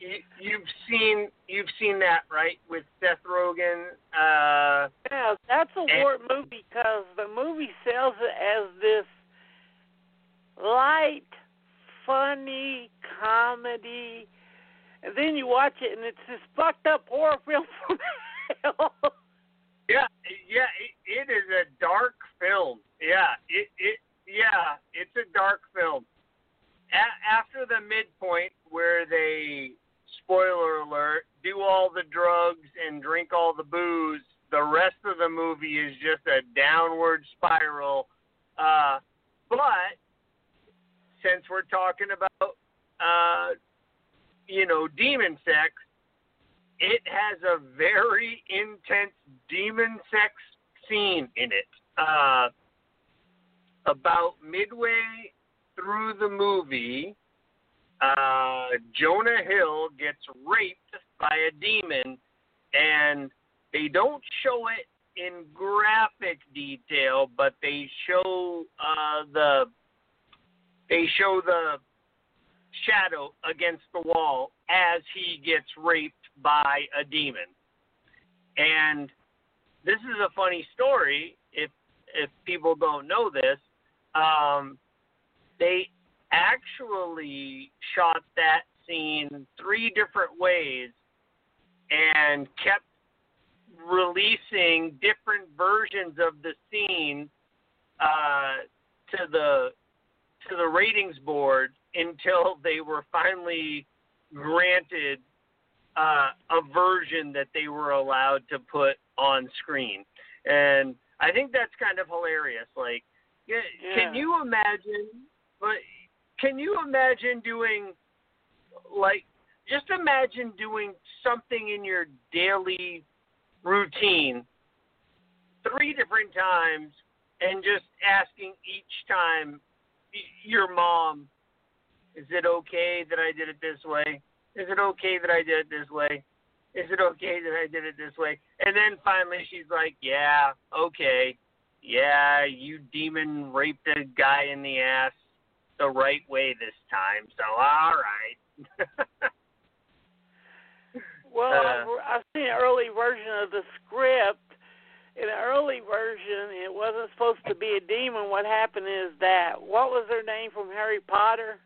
you, you've seen you've seen that right with Seth Rogen. Uh, Yeah, that's a And- warped movie because the movie sells it as this light, funny comedy, and then you watch it and it's this fucked up horror film from hell. Yeah, yeah, it, it is a dark film. Yeah, it it yeah, it's a dark film. A- after the midpoint where they spoiler alert do all the drugs and drink all the booze, the rest of the movie is just a downward spiral. Uh, but since we're talking about uh, you know demon sex, it has a very intense demon sex scene in it. Uh, about midway through the movie, uh, Jonah Hill gets raped by a demon, and they don't show it in graphic detail, but they show uh, the they show the shadow against the wall as he gets raped by a demon. And this is a funny story if if people don't know this. Um, they actually shot that scene three different ways and kept releasing different versions of the scene uh, to the to the ratings board until they were finally granted uh, a version that they were allowed to put on screen. And I think that's kind of hilarious. Like, yeah, can you imagine? But can you imagine doing like just imagine doing something in your daily routine three different times and just asking each time your mom, is it okay that I did it this way? Is it okay that I did it this way? Is it okay that I did it this way? And then finally she's like, yeah, okay. Yeah, you demon raped a guy in the ass the right way this time. So, all right. Well, Uh, I've, I've seen an early version of the script. In the early version, it wasn't supposed to be a demon. What happened is that what was their name from Harry Potter?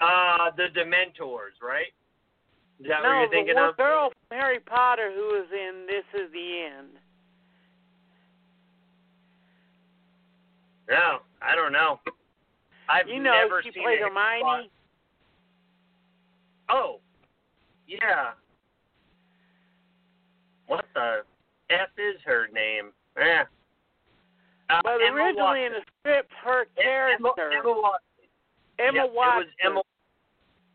uh, the Dementors, right? Is that what you're the thinking one of? girl from Harry Potter who was in This Is the End. No, I don't know. I've You know, never she seen played Hermione. Oh, yeah. What the f is her name? Yeah. Uh, But Emma originally in the script, her Emma, character, Emma Watson. Emma yeah, Watson, was Emma.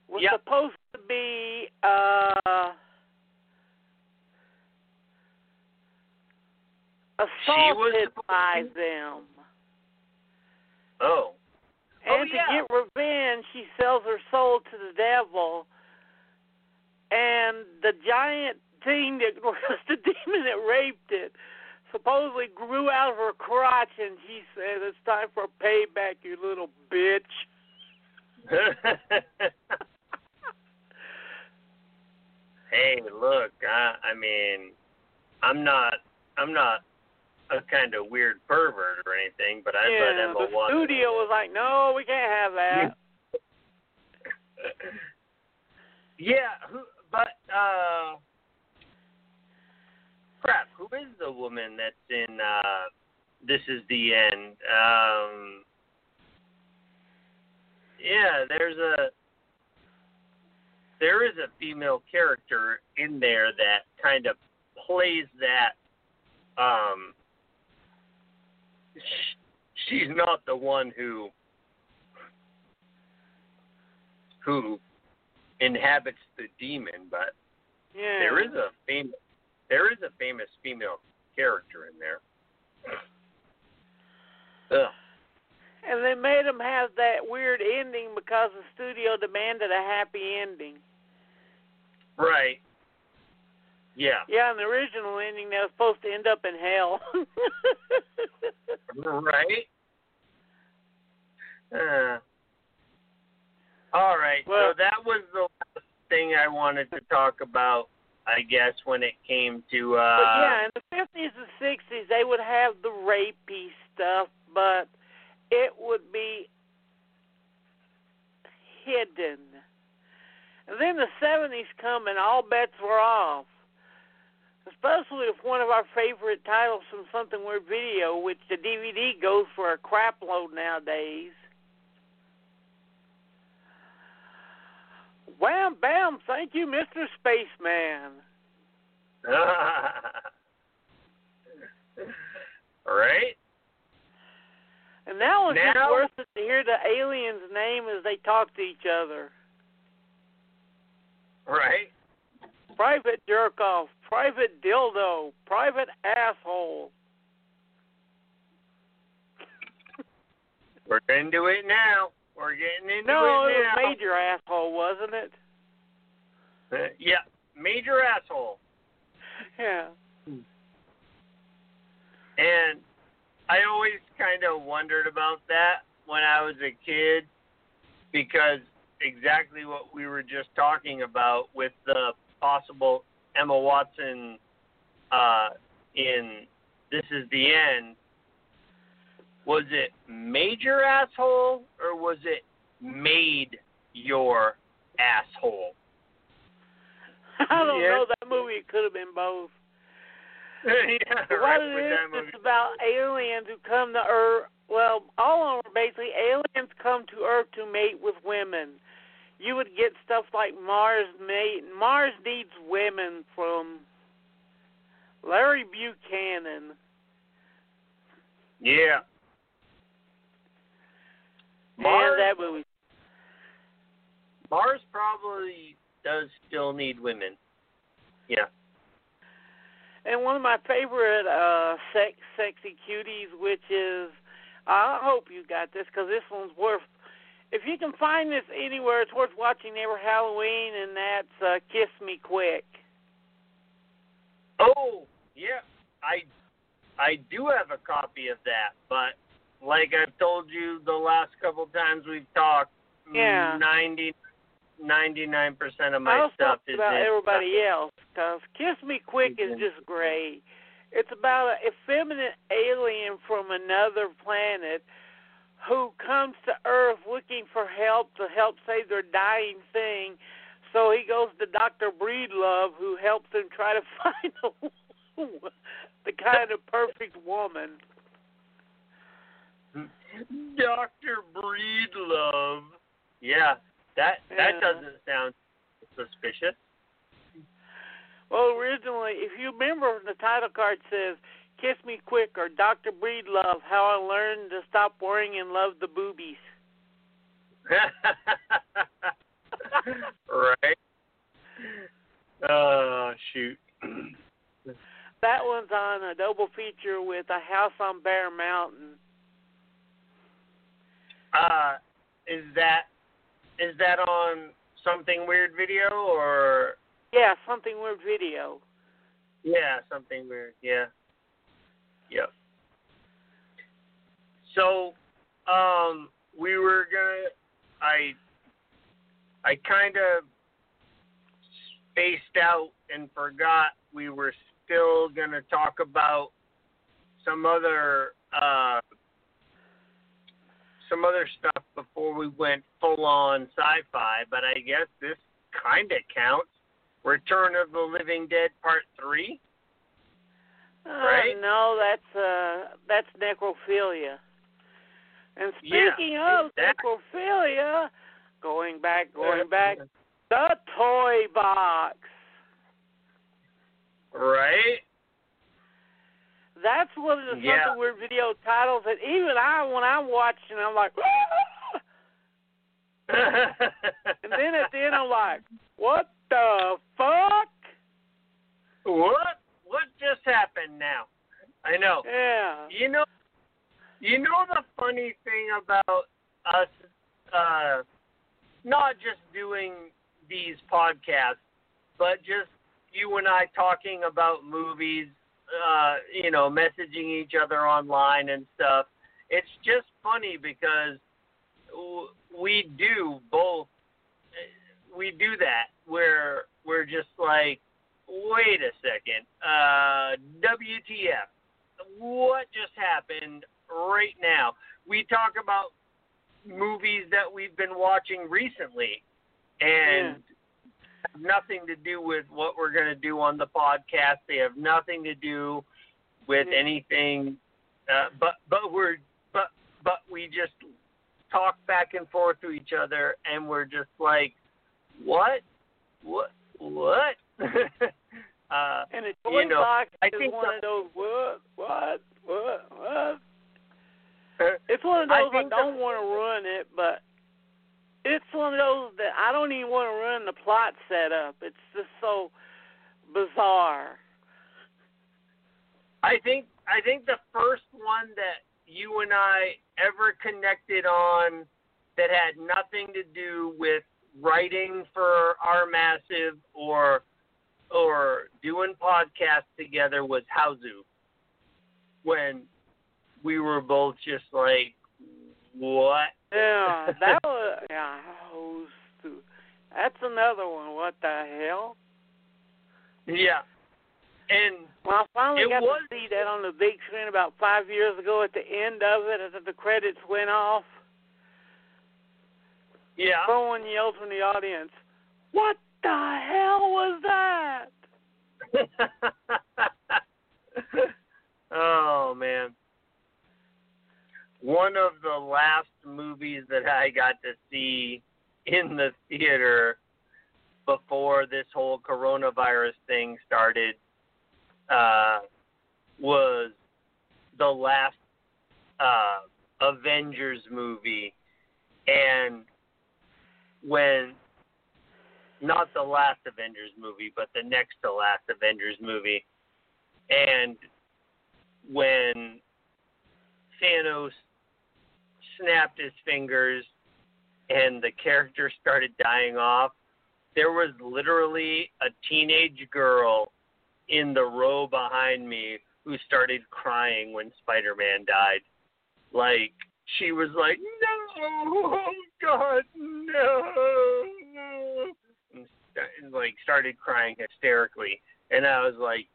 was yeah. supposed to be uh assaulted by them. Oh. Oh, And to yeah. get revenge, she sells her soul to the devil. And the giant thing that was the demon that raped it supposedly grew out of her crotch, and she said, "It's time for payback, you little bitch." hey, look, I, I mean, I'm not, I'm not a kind of weird pervert or anything, but I yeah, thought Emma the Watson. studio was like, "No, we can't have that." yeah, who, but uh, crap, who is the woman that's in uh, This Is the End? Um, yeah, there's a there is a female character in there that kind of plays that. Um, she's not the one who who inhabits the demon, but Yeah. there is a famous there is a famous female character in there. Ugh. And they made them have that weird ending because the studio demanded a happy ending. Right. Yeah. Yeah, in the original ending, they were supposed to end up in hell. Right. Uh, all right. Well- so that was the last thing I wanted to talk about. I guess when it came to uh but yeah, in the fifties and sixties, they would have the rapey stuff, but it would be hidden. And then the seventies come, and all bets were off. Especially if one of our favorite titles from Something Weird Video, which the DVD goes for a crap load nowadays. Wham bam, thank you, Mr. Spaceman. right? And now it's just Now- worth it to hear the alien's name as they talk to each other. Right? Private jerk off, private dildo, private asshole. We're into it now. We're getting into No, it it was now. major asshole, wasn't it? Uh, yeah, major asshole. Yeah. And I always kind of wondered about that when I was a kid because exactly what we were just talking about with the possible Emma Watson uh, in This Is the End. Was it major asshole or was it made your asshole? I don't Yeah. know that movie. Could have been both. yeah, But right what it is, it's about aliens who come to Earth. Well, all of them are based Earth to mate with women. You would get stuff like Mars mate. Mars needs women from Larry Buchanan. Yeah. Mars, and that movie. Mars probably does still need women. Yeah. And one of my favorite uh sex sexy cuties, which is I hope you got this because this one's worth. If you can find this anywhere, it's worth watching every Halloween, and that's uh, "Kiss Me Quick." Oh yeah, I I do have a copy of that, but like I've told you the last couple times we've talked, yeah, ninety ninety nine percent of my I'll stuff talk is about in everybody else because "Kiss Me Quick" is Mhm. just great. It's about an effeminate alien from another planet who comes to Earth looking for help to help save their dying thing. So he goes to Dr. Breedlove, who helps him try to find a, the kind of perfect woman. Doctor Breedlove. Yeah, that that Yeah. doesn't sound suspicious. Well, originally, if you remember, the title card says "Kiss Me Quick" or "Doctor Breedlove: How I Learned to Stop Worrying and Love the Boobies." right. Oh shoot. That one's on a double feature with A House on Bare Mountain. Uh, is that is that on something weird video or Yeah, something weird video. yeah something weird yeah yep. So, um, we were gonna I I kind of spaced out and forgot we were still gonna talk about some other uh some other stuff before we went full on sci-fi, but I guess this kind of counts. Return of the Living Dead Part Three. Uh, Right. No, that's uh that's necrophilia. And Yeah, speaking of exactly. necrophilia, going back, going back, the toy box. Right. That's one of the Yeah. something weird video titles that even I, when I'm watching, I'm like, and then at the end, I'm like, what the fuck? what? What just happened now? I know. Yeah. You know, you know the funny thing about us, uh, not just doing these podcasts, but just you and I talking about movies, uh, you know, messaging each other online and stuff. It's just funny because we do both. We do that where we're just like, wait a second, uh, WTF? What just happened right now? We talk about movies that we've been watching recently, and have nothing to do with what we're going to do on the podcast. They have nothing to do with Yeah. anything, uh, but but we're but but we just talk back and forth to each other, and we're just like, what, what, what? uh, And the toy you know, box I is think one the- of those what, what, what, what. Uh, It's one of those I, the- don't want to ruin it, but it's one of those that I don't even want to ruin the plot setup. It's just so bizarre. I think I think the first one that you and I ever connected on that had nothing to do with writing for our massive or or doing podcasts together was Hausu. When we were both just like, what? Yeah, that was yeah. stu- That's another one. What the hell? Yeah. And Well, I finally It got was- to see that on the big screen about five years ago. At the end of it, as the credits went off, yeah. someone yelled from the audience, "What the hell was that?" oh man. One of the last movies that I got to see in the theater before this whole coronavirus thing started uh, was the last uh, Avengers movie, and when not the last Avengers movie, but the next to last Avengers movie, and when Thanos snapped his fingers and the character started dying off, there was literally a teenage girl in the row behind me who started crying when Spider Man died. Like she was like, "No, oh God, no!" Like started crying hysterically, and I was like,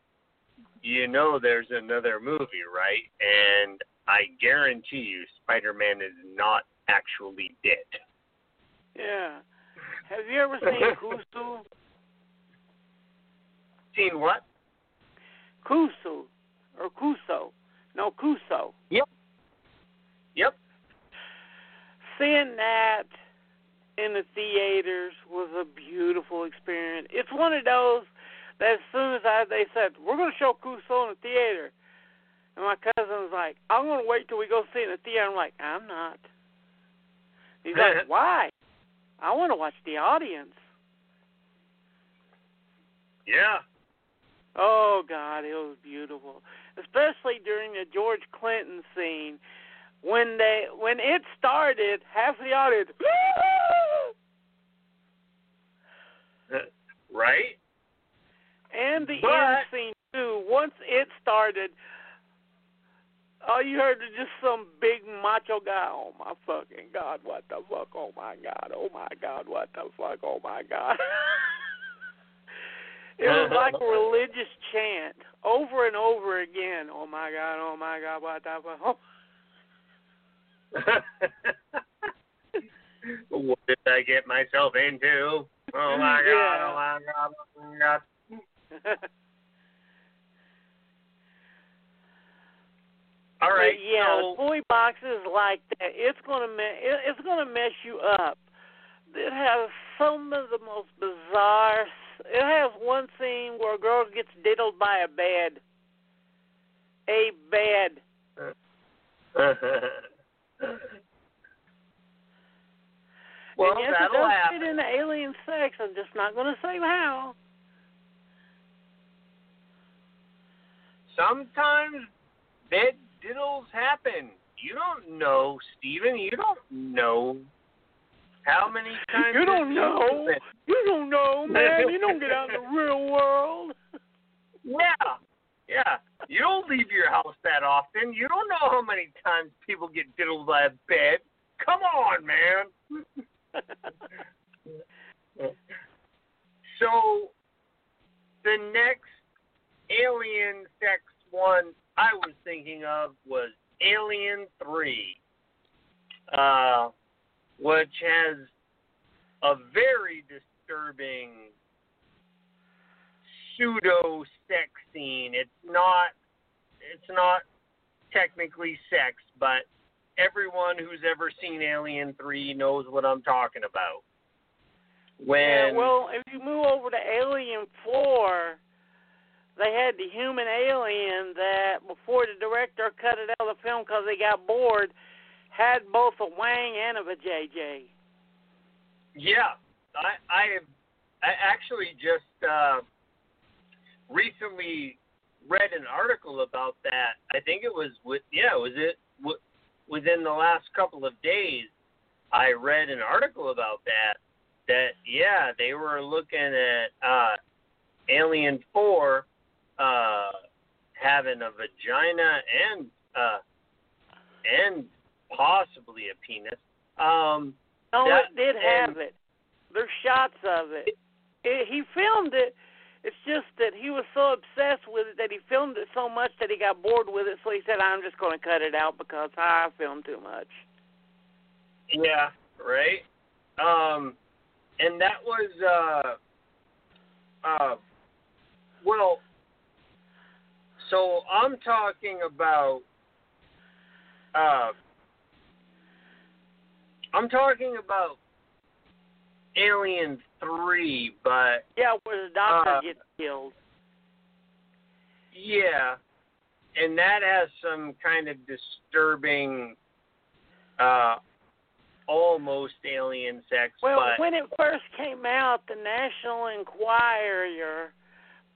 "You know, there's another movie, right?" And I guarantee you, Spider Man is not actually dead. Yeah. Have you ever seen Kusu? Seen what? Kusu or Kuso? No, Kuso. Yep. Yep. Seeing that in the theaters was a beautiful experience. It's one of those that as soon as I they said we're going to show Kuso in the theater, and my cousin was like, "I'm going to wait till we go see it in the theater." I'm like, "I'm not." He's like, "Why?" I want to watch the audience. Yeah. Oh God, it was beautiful, especially during the George Clinton scene when they when it started. Half the audience, uh, right? And the But- end scene too. Once it started, all you heard was just some big macho guy. Oh my fucking God! What the fuck? Oh my God! Oh my God! What the fuck? Oh my God! it was like a uh-huh. religious chant over and over again. Oh my God! Oh my God! What the fuck? What did I get myself into? Oh my Yeah. god! Oh my god! Oh my god! All right. But yeah, so, toy boxes like that, it's gonna me- it's gonna mess you up. It has some of the most bizarre. It has one scene where a girl gets diddled by a bed. A bed. Uh-huh. Well, and yes, it that'll does happen. fit into alien sex. I'm just not gonna say how. Sometimes bed diddles happen. You don't know, Steven. You don't know how many times. You don't know. You don't know, man. You don't get out in the real world. Yeah, yeah. You don't leave your house that often. You don't know how many times people get diddled by a bed. Come on, man. so, the next alien sex one I was thinking of was Alien 3, uh, which has a very disturbing pseudo sex scene. It's not it's not technically sex, but everyone who's ever seen Alien 3 knows what I'm talking about. When Yeah, well, if you move over to Alien 4, they had the human alien that, before the director cut it out of the film because they got bored, had both a wang and a vajayjay. Yeah, I I I actually just uh, recently read an article about that. I think it was with yeah, was it w- within the last couple of days? I read an article about that. That yeah, they were looking at uh, Alien Four uh, having a vagina and uh, and possibly a penis. Um, No, That- it did and- have it. There's shots of it. it. He filmed it. It's just that he was so obsessed with it that he filmed it so much that he got bored with it. So he said, "I'm just going to cut it out because I filmed too much." Yeah, right. Um, and that was uh, uh, well. So I'm talking about uh, I'm talking about Alien Three, but Yeah, where the doctor Uh, gets killed. yeah, and that has some kind of disturbing, uh, almost alien sex. Well, but when it first came out, the National Enquirer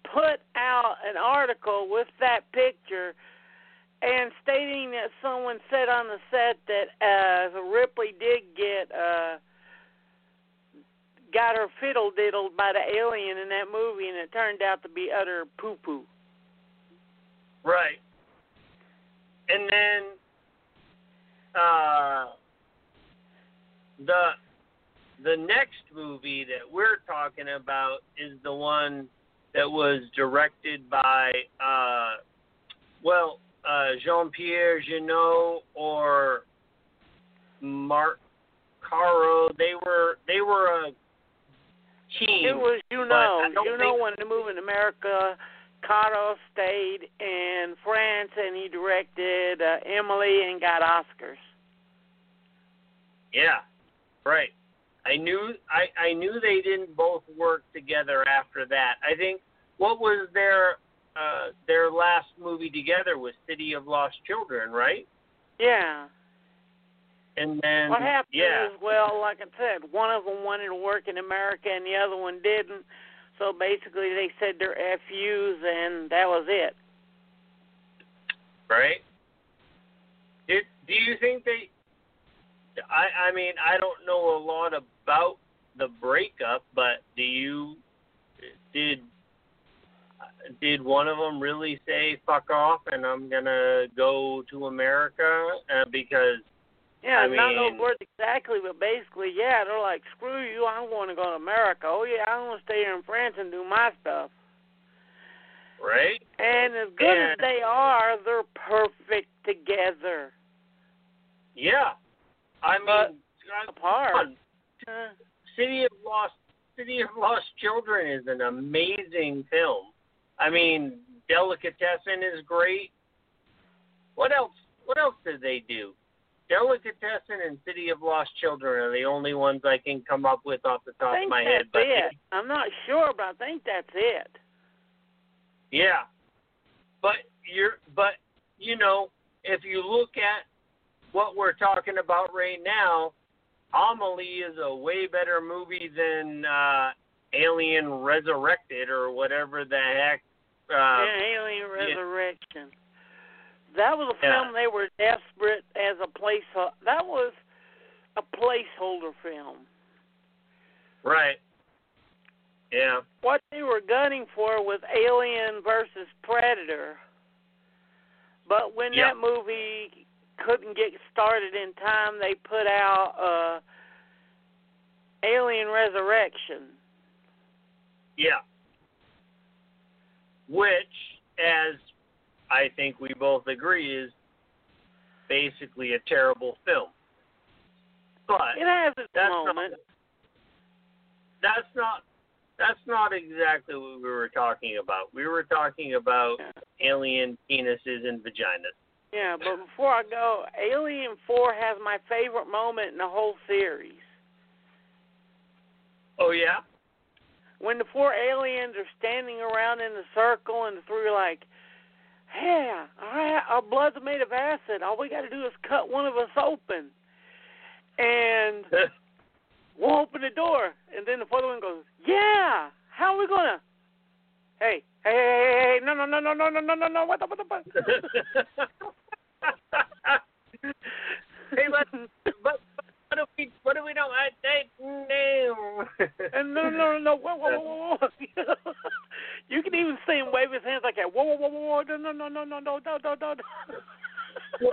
put out an article with that picture and stating that someone said on the set that uh Ripley did get uh got her fiddle diddled by the alien in that movie and it turned out to be utter poo poo. Right. And then uh the the next movie that we're talking about is the one that was directed by uh well uh Jean-Pierre Jeunet or Marc Caro. They were they were a team. It was you know, you know when to move in America. Caro stayed in France and he directed uh, Amelie and got Oscars. Yeah, right. I knew I I knew they didn't both work together after that. I think what was their uh their last movie together was City of Lost Children, right? Yeah. And then what happened yeah, is, well, like I said, one of them wanted to work in America and the other one didn't. So basically, they said their FUs, and that was it. right? Did do you think they I I mean, I don't know a lot about the breakup, but do you did did one of them really say fuck off and I'm going to go to America uh, because Yeah, I not mean- those words exactly, but basically, yeah, they're like, screw you, I'm going to go to America. Oh yeah, I'm going to stay here in France and do my stuff. right? And as good as they are, they're perfect together. Yeah. I But mean, Apart. Uh, City of Lost City of Lost Children is an amazing film. I mean, Delicatessen is great. What else? What else did they do? Delicatessen and City of Lost Children are the only ones I can come up with off the top of my head. But it. I'm not sure, but I think that's it. yeah, but you're but you know if you look at what we're talking about right now, Amelie is a way better movie than uh, Alien Resurrected or whatever the heck. Uh, yeah, Alien Resurrection. That was a Yeah. film they were desperate as a place. That was a placeholder film. Right. Yeah. What they were gunning for was Alien versus Predator. But when Yep. that movie couldn't get started in time, they put out uh Alien Resurrection. Yeah. Which, as I think we both agree, is basically a terrible film. But It has its that's moment. not that's not that's not exactly what we were talking about. We were talking about alien penises and vaginas. Yeah, but before I go, Alien 4 has my favorite moment in the whole series. Oh yeah? When the four aliens are standing around in the circle and the three are like, yeah, right, our blood's made of acid. All we got to do is cut one of us open. And we'll open the door. And then the fourth one goes, yeah, how are we? Hey, hey, hey, hey, hey, no, no, no, no, no, no, no, no, no, what the, what the, what hey, but but what if we what if we don't I say no? And no, no, no, no, whoa, whoa, whoa, whoa. you can even see him wave his hands like that. Whoa, whoa, whoa, whoa, no, no, no, no, no, no, no, no, no.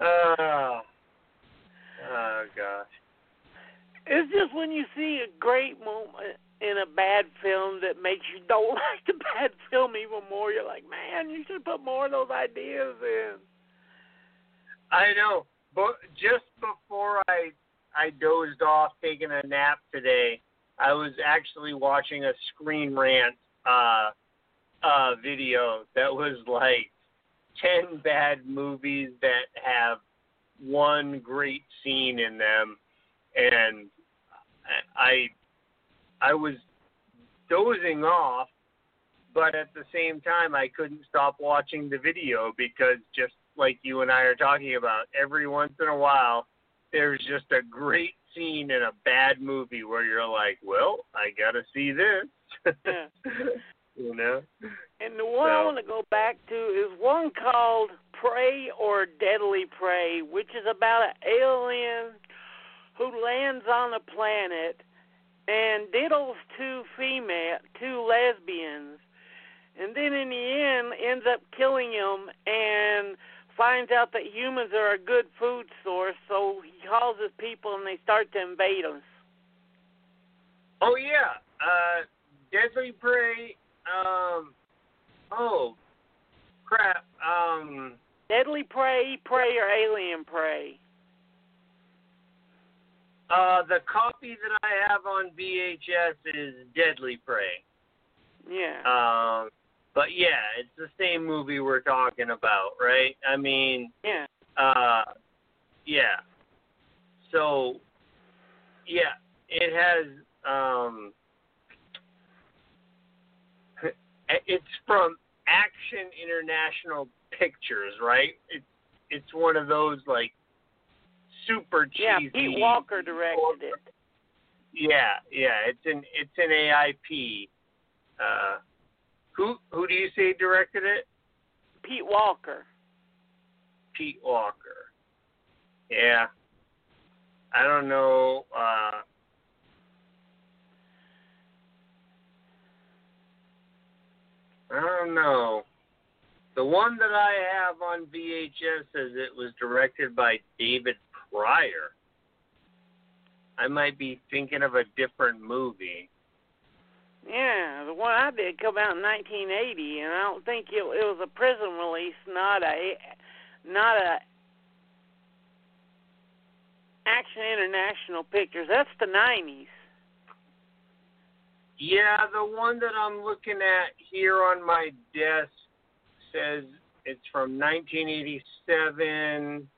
Oh, oh gosh. It's just when you see a great moment in a bad film that makes you don't like the bad film even more. You're like, man, you should put more of those ideas in. I know, just before I I dozed off taking a nap today, I was actually watching a Screen Rant uh uh video that was like ten bad movies that have one great scene in them, and I I was dozing off, but at the same time I couldn't stop watching the video because just like you and I are talking about, every once in a while there's just a great scene in a bad movie where you're like, well, I gotta see this. Yeah. you know. And the one I want to go back to is one called Prey or Deadly Prey, which is about an alien who lands on a planet and diddles two female, two lesbians, and then in the end ends up killing them and finds out that humans are a good food source, so he calls his people and they start to invade us. Oh yeah, uh, Deadly Prey. Um, oh, crap. Um, Deadly Prey, Prey or Alien Prey. uh, the copy that I have on VHS is Deadly Prey. Yeah. Um, but yeah, it's the same movie we're talking about, right? I mean, yeah. uh, yeah. So, yeah, it has. Um, it's from Action International Pictures, right? It's it's one of those like super cheesy. Yeah, Pete Walker directed it. Yeah, yeah, it's an it's an AIP. Uh, who who do you say directed it? Pete Walker. Pete Walker. Yeah. I don't know. Uh, I don't know. The one that I have on VHS says it was directed by David Prior. I might be thinking of a different movie. Yeah, the one I did come out in 1980, and I don't think it, it was a prison release, not a, not a Action International Pictures. That's the 90s. Yeah, the one that I'm looking at here on my desk says it's from 1987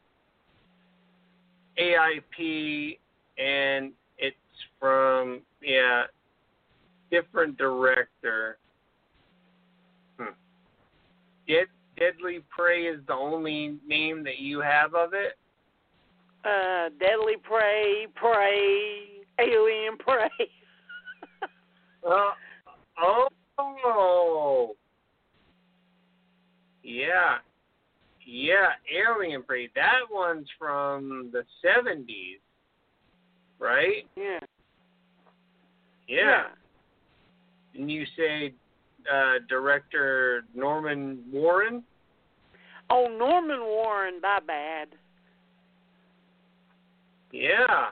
AIP and it's from yeah, different director. Hmm. Dead Deadly Prey is the only name that you have of it? Uh, Deadly Prey, Prey, Alien Prey. Uh, oh. Yeah. Yeah, Alien Prey. That one's from the 70s, right? Yeah. Yeah. And you say uh, director Norman Warren? Oh, Norman Warren, my bad. Yeah.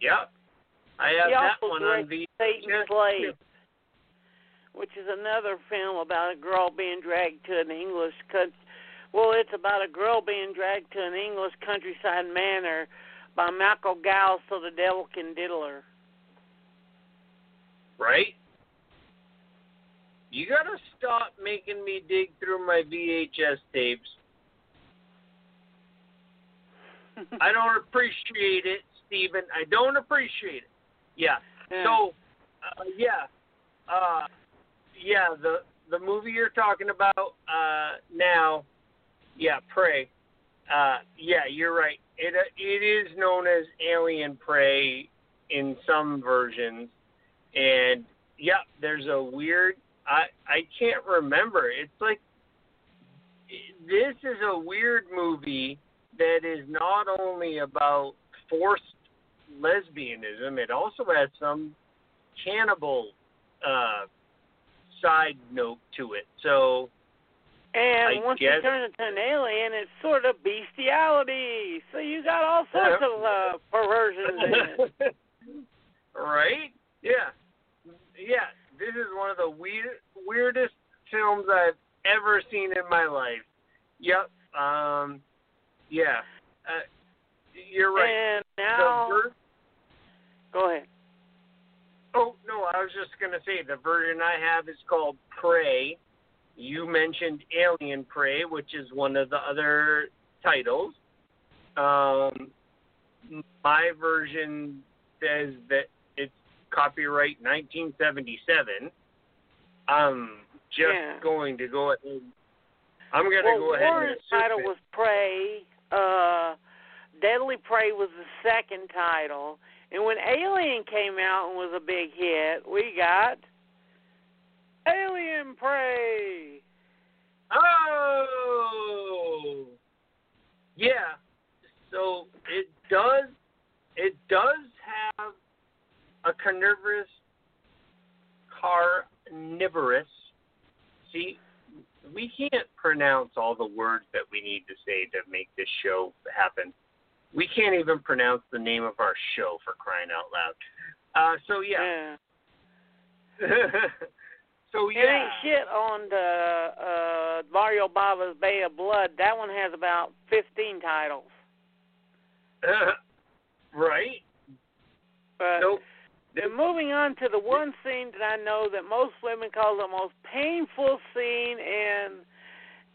Yep. I have He that one on the Satan's Slave, which is another film about a girl being dragged to an English country. Well, it's about a girl being dragged to an English countryside manor by Michael Gough so the devil can diddle her. Right? You gotta stop making me dig through my VHS tapes. I don't appreciate it, Stephen. I don't appreciate it. Yeah. Yeah. So, uh, yeah, uh, yeah. The the movie you're talking about uh, now, yeah, Prey. Uh, yeah, you're right. It uh, it is known as Alien Prey in some versions, and yeah, there's a weird. I I can't remember. It's like this is a weird movie that is not only about forced lesbianism, it also has some cannibal uh, side note to it. So And I once guess- you turn into an alien, it's sort of bestiality. So you got all sorts of uh, perversions in it. right? Yeah, yeah. This is one of the weird, weirdest films I've ever seen in my life. Yep. Um. Yeah. Uh, you're right. And now, go ahead. Oh no, I was just gonna say the version I have is called Prey. You mentioned Alien Prey, which is one of the other titles. Um, my version says that copyright 1977. I'm just Yeah. going to go ahead. I'm going to well, go ahead Warren's title it. was Prey. Uh, Deadly Prey was the second title. And when Alien came out and was a big hit, we got Alien Prey. Oh, yeah. So it does. It does a carnivorous, carnivorous. See, we can't pronounce all the words that we need to say to make this show happen. We can't even pronounce the name of our show for crying out loud. Uh, so yeah. so yeah. It yeah. ain't shit on the uh, Mario Bava's Bay of Blood. That one has about 15 titles. right. But Nope. Then moving on to the one scene that I know that most women call the most painful scene in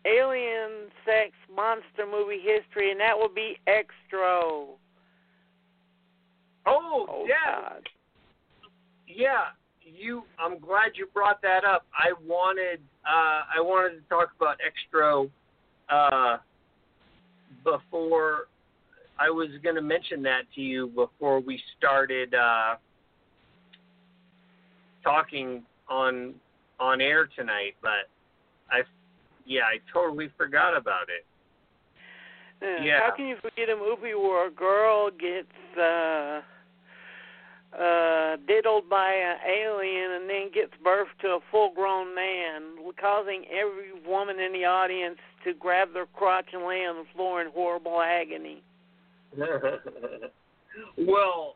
alien sex monster movie history, and that would be Extra. Oh, Oh, yeah. God. Yeah, you. I'm glad you brought that up. I wanted. Uh, I wanted to talk about extra. Uh, before I was going to mention that to you before we started uh, talking on on air tonight, but I. Yeah, I totally forgot about it. Yeah. Yeah. How can you forget a movie where a girl gets uh uh diddled by an alien and then gives birth to a full grown man, causing every woman in the audience to grab their crotch and lay on the floor in horrible agony. well,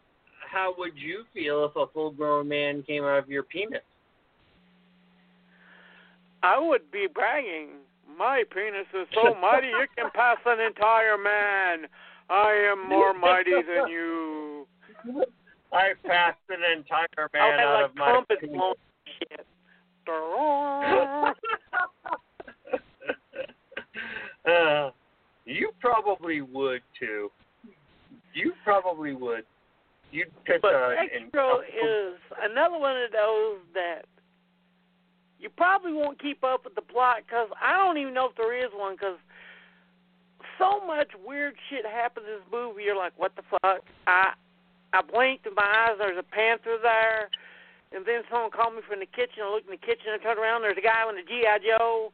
how would you feel if a full grown man came out of your penis? I would be bragging. My penis is so mighty it can pass an entire man. I am more mighty than you. I passed an entire man I'll have out like of my trumpets penis. blowing shit. uh, you probably would too. You probably would. You'd pick But a, uh, extra is another one of those that you probably won't keep up with the plot because I don't even know if there is one because so much weird shit happens in this movie. You're like, what the fuck? I I blinked in my eyes. There's a panther there, and then someone called me from the kitchen. I looked in the kitchen and turned around. There's a guy with a GI Joe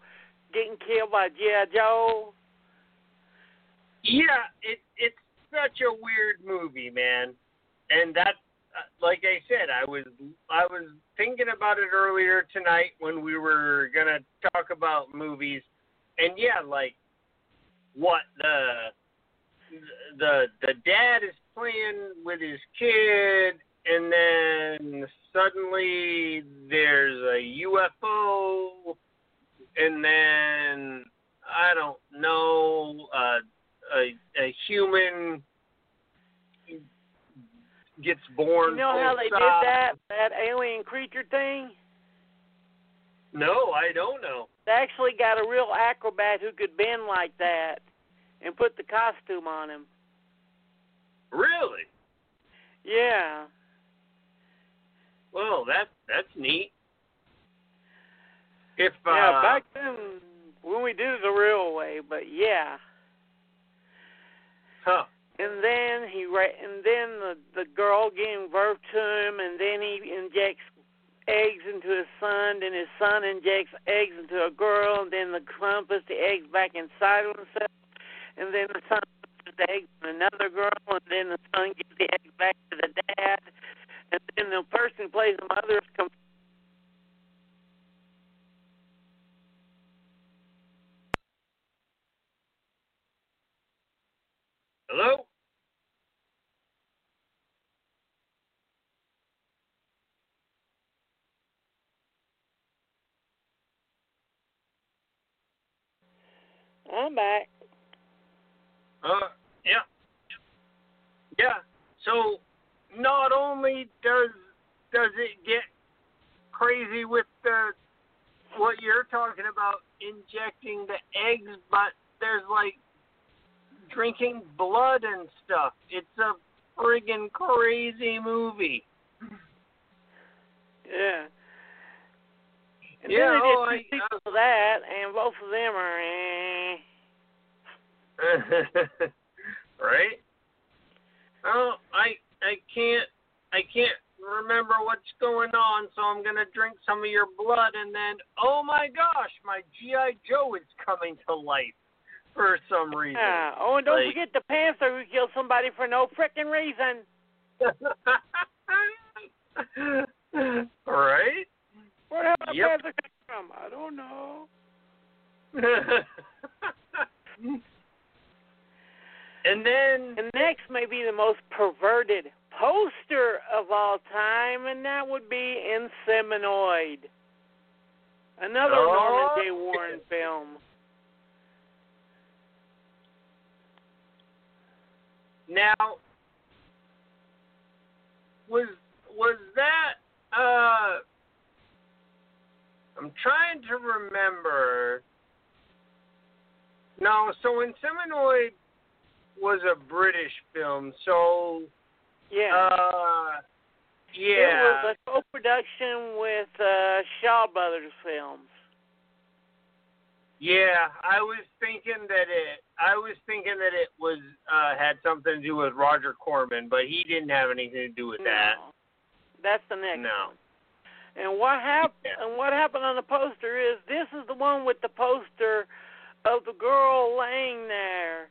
getting killed by a GI Joe. Yeah, it it's such a weird movie, man. And that, uh, like I said, I was I was thinking about it earlier tonight when we were gonna talk about movies, and yeah, like what the the the dad is playing with his kid, and then suddenly there's a UFO, and then I don't know, uh, a a human gets born. You know how they did that that alien creature thing? No, I don't know. They actually got a real acrobat who could bend like that and put the costume on him. Really? Yeah. Well, that's that's neat. If uh, yeah, back then when we did it the real way, but yeah. huh? And then he ra- and then the the girl giving birth to him, and then he injects eggs into his son, and his son injects eggs into a girl, and then the son puts the eggs back inside of himself, and then the son puts the eggs in another girl, and then the son gives the eggs back to the dad, and then the person plays the mother is Hello. I'm back. Uh, yeah, yeah. So not only does does it get crazy with the what you're talking about injecting the eggs, but there's like drinking blood and stuff. It's a friggin' crazy movie. Yeah. And Yeah, then oh, two sequels of that, and both of them are eh. right? Oh, I I can't I can't remember what's going on, so I'm gonna drink some of your blood, and then oh my gosh, my GI Joe is coming to life for some reason. Yeah. Oh, and don't Like- forget the Panther who killed somebody for no frickin' reason. right? Where the hell did Yep. Panther come from? I don't know. and then the next may be the most perverted poster of all time, and that would be Inseminoid. Another Oh, Norman J. Warren film. Now, was was that? Uh, I'm trying to remember. No, so Inseminoid was a British film, so Yeah. uh, yeah, It was a co-production with uh, Shaw Brothers Films. yeah. I was thinking that it. I was thinking that it was uh, had something to do with Roger Corman, but he didn't have anything to do with that. That's the next No. one. And what happened? Yeah. And what happened on the poster is this is the one with the poster of the girl laying there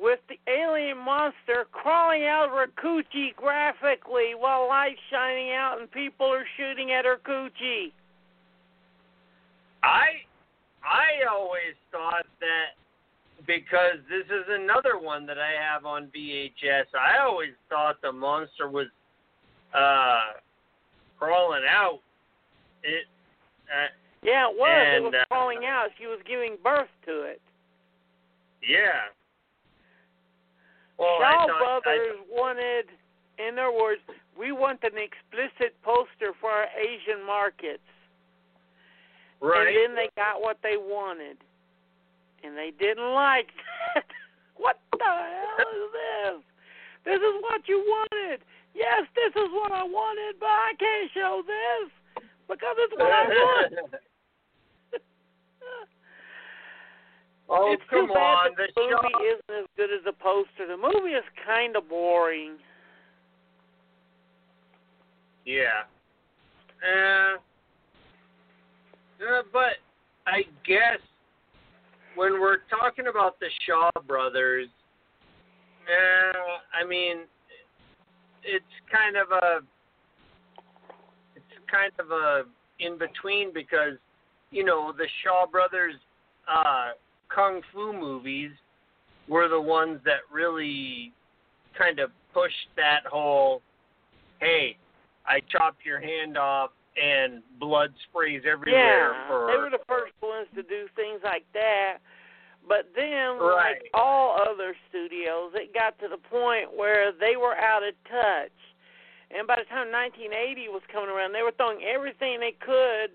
with the alien monster crawling out of her coochie graphically while lights shining out and people are shooting at her coochie. I I always thought that because this is another one that I have on VHS. I always thought the monster was uh crawling out. It uh, Yeah, it was. it And, was uh, crawling out. She was giving birth to it. yeah. Well, Shaw I thought, Brothers wanted, in other words, we want an explicit poster for our Asian markets. Right. And then they got what they wanted. And they didn't like that. what the hell is this? This is what you wanted. Yes, this is what I wanted, but I can't show this because it's what I want. oh, it's come too bad on. The the movie Shaw- isn't as good as the poster. The movie is kind of boring. Yeah. Uh, uh, but I guess when we're talking about the Shaw brothers, uh, I mean, it's kind of a, it's kind of a in between because, you know, the Shaw brothers uh, kung fu movies were the ones that really kind of pushed that whole, hey, I chopped your hand off and blood sprays everywhere yeah, for they were the first ones to do things like that. But then, Right. like all other studios, it got to the point where they were out of touch. And by the time 1980 was coming around, they were throwing everything they could,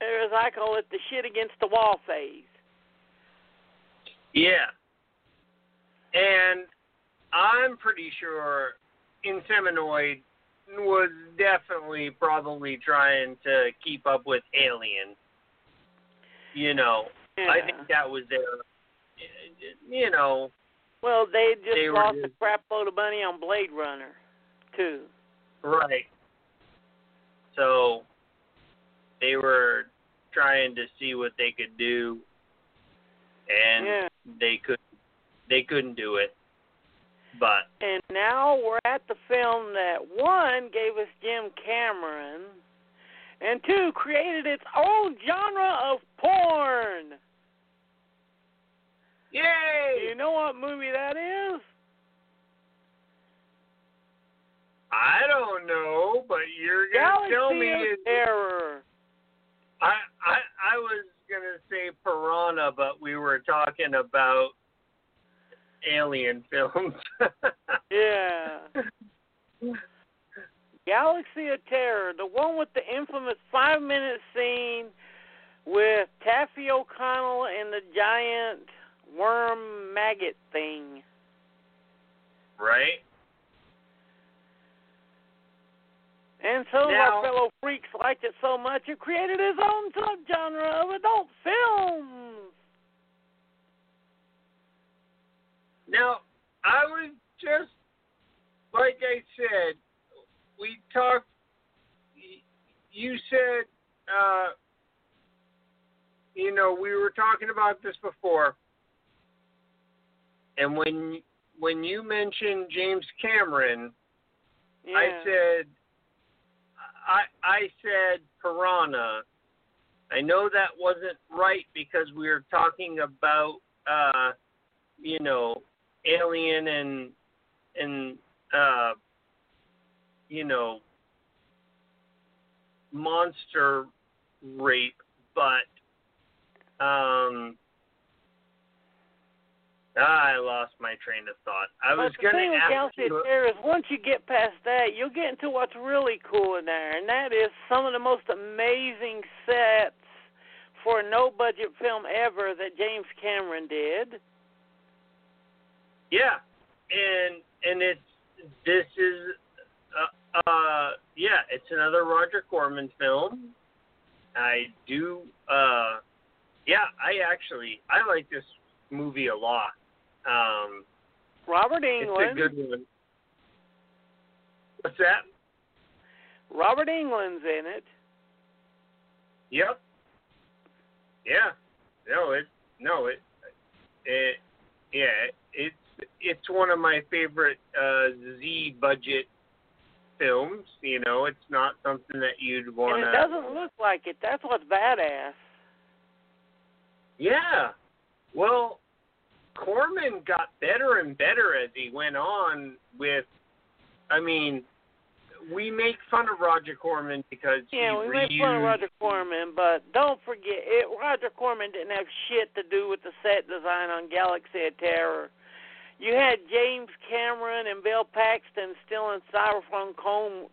or as I call it, the shit against the wall phase. Yeah. And I'm pretty sure Inseminoid was definitely probably trying to keep up with Alien. You know, Yeah. I think that was their, you know, well, they just they lost just- a crap load of money on Blade Runner, too. right. So they were trying to see what they could do, and Yeah. they could, they couldn't do it. But And now we're at the film that one gave us Jim Cameron, and two created its own genre of porn. Do yay! you know what movie that is? I don't know, but you're gonna Galaxy tell me. of it- Terror. I I I was gonna say Piranha, but we were talking about alien films. Yeah. Galaxy of Terror, the one with the infamous five minute scene with Taaffe O'Connell and the giant worm maggot thing. Right. And so Now- our fellow freaks liked it so much it created his own subgenre of adult films. Now, I was just like I said, we talked. You said, uh, you know, we were talking about this before, and when when you mentioned James Cameron, Yeah. I said, I I said Piranha. I know that wasn't right because we were talking about, uh, you know, Alien and and uh, you know, monster rape, but um. I lost my train of thought. I was going to ask you. of Terror is once you get past that, you'll get into what's really cool in there, and that is some of the most amazing sets for a no budget film ever that James Cameron did. Yeah, and and it's this is uh, yeah, it's another Roger Corman film. I do uh yeah, I actually I like this movie a lot. Um Robert it's a good one. What's that? Robert Englund's in it. Yep. Yeah. No, it no it it yeah, it's it's one of my favorite uh Z budget films, you know, it's not something that you'd want And it doesn't look like it. That's what's badass. Yeah. Well, Corman got better and better as he went on with I mean, we make fun of Roger Corman because Yeah, he we make fun of Roger Corman, but don't forget, it, Roger Corman didn't have shit to do with the set design on Galaxy of Terror. You had James Cameron and Bill Paxton stealing styrofoam comb,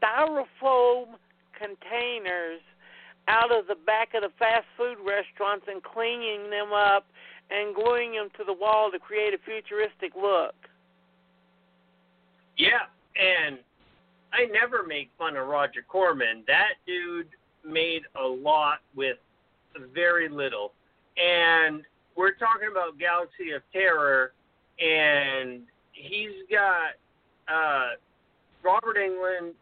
styrofoam containers out of the back of the fast food restaurants and cleaning them up and gluing them to the wall to create a futuristic look. Yeah, and I never make fun of Roger Corman. That dude made a lot with very little. And we're talking about Galaxy of Terror, and he's got uh, Robert Englund,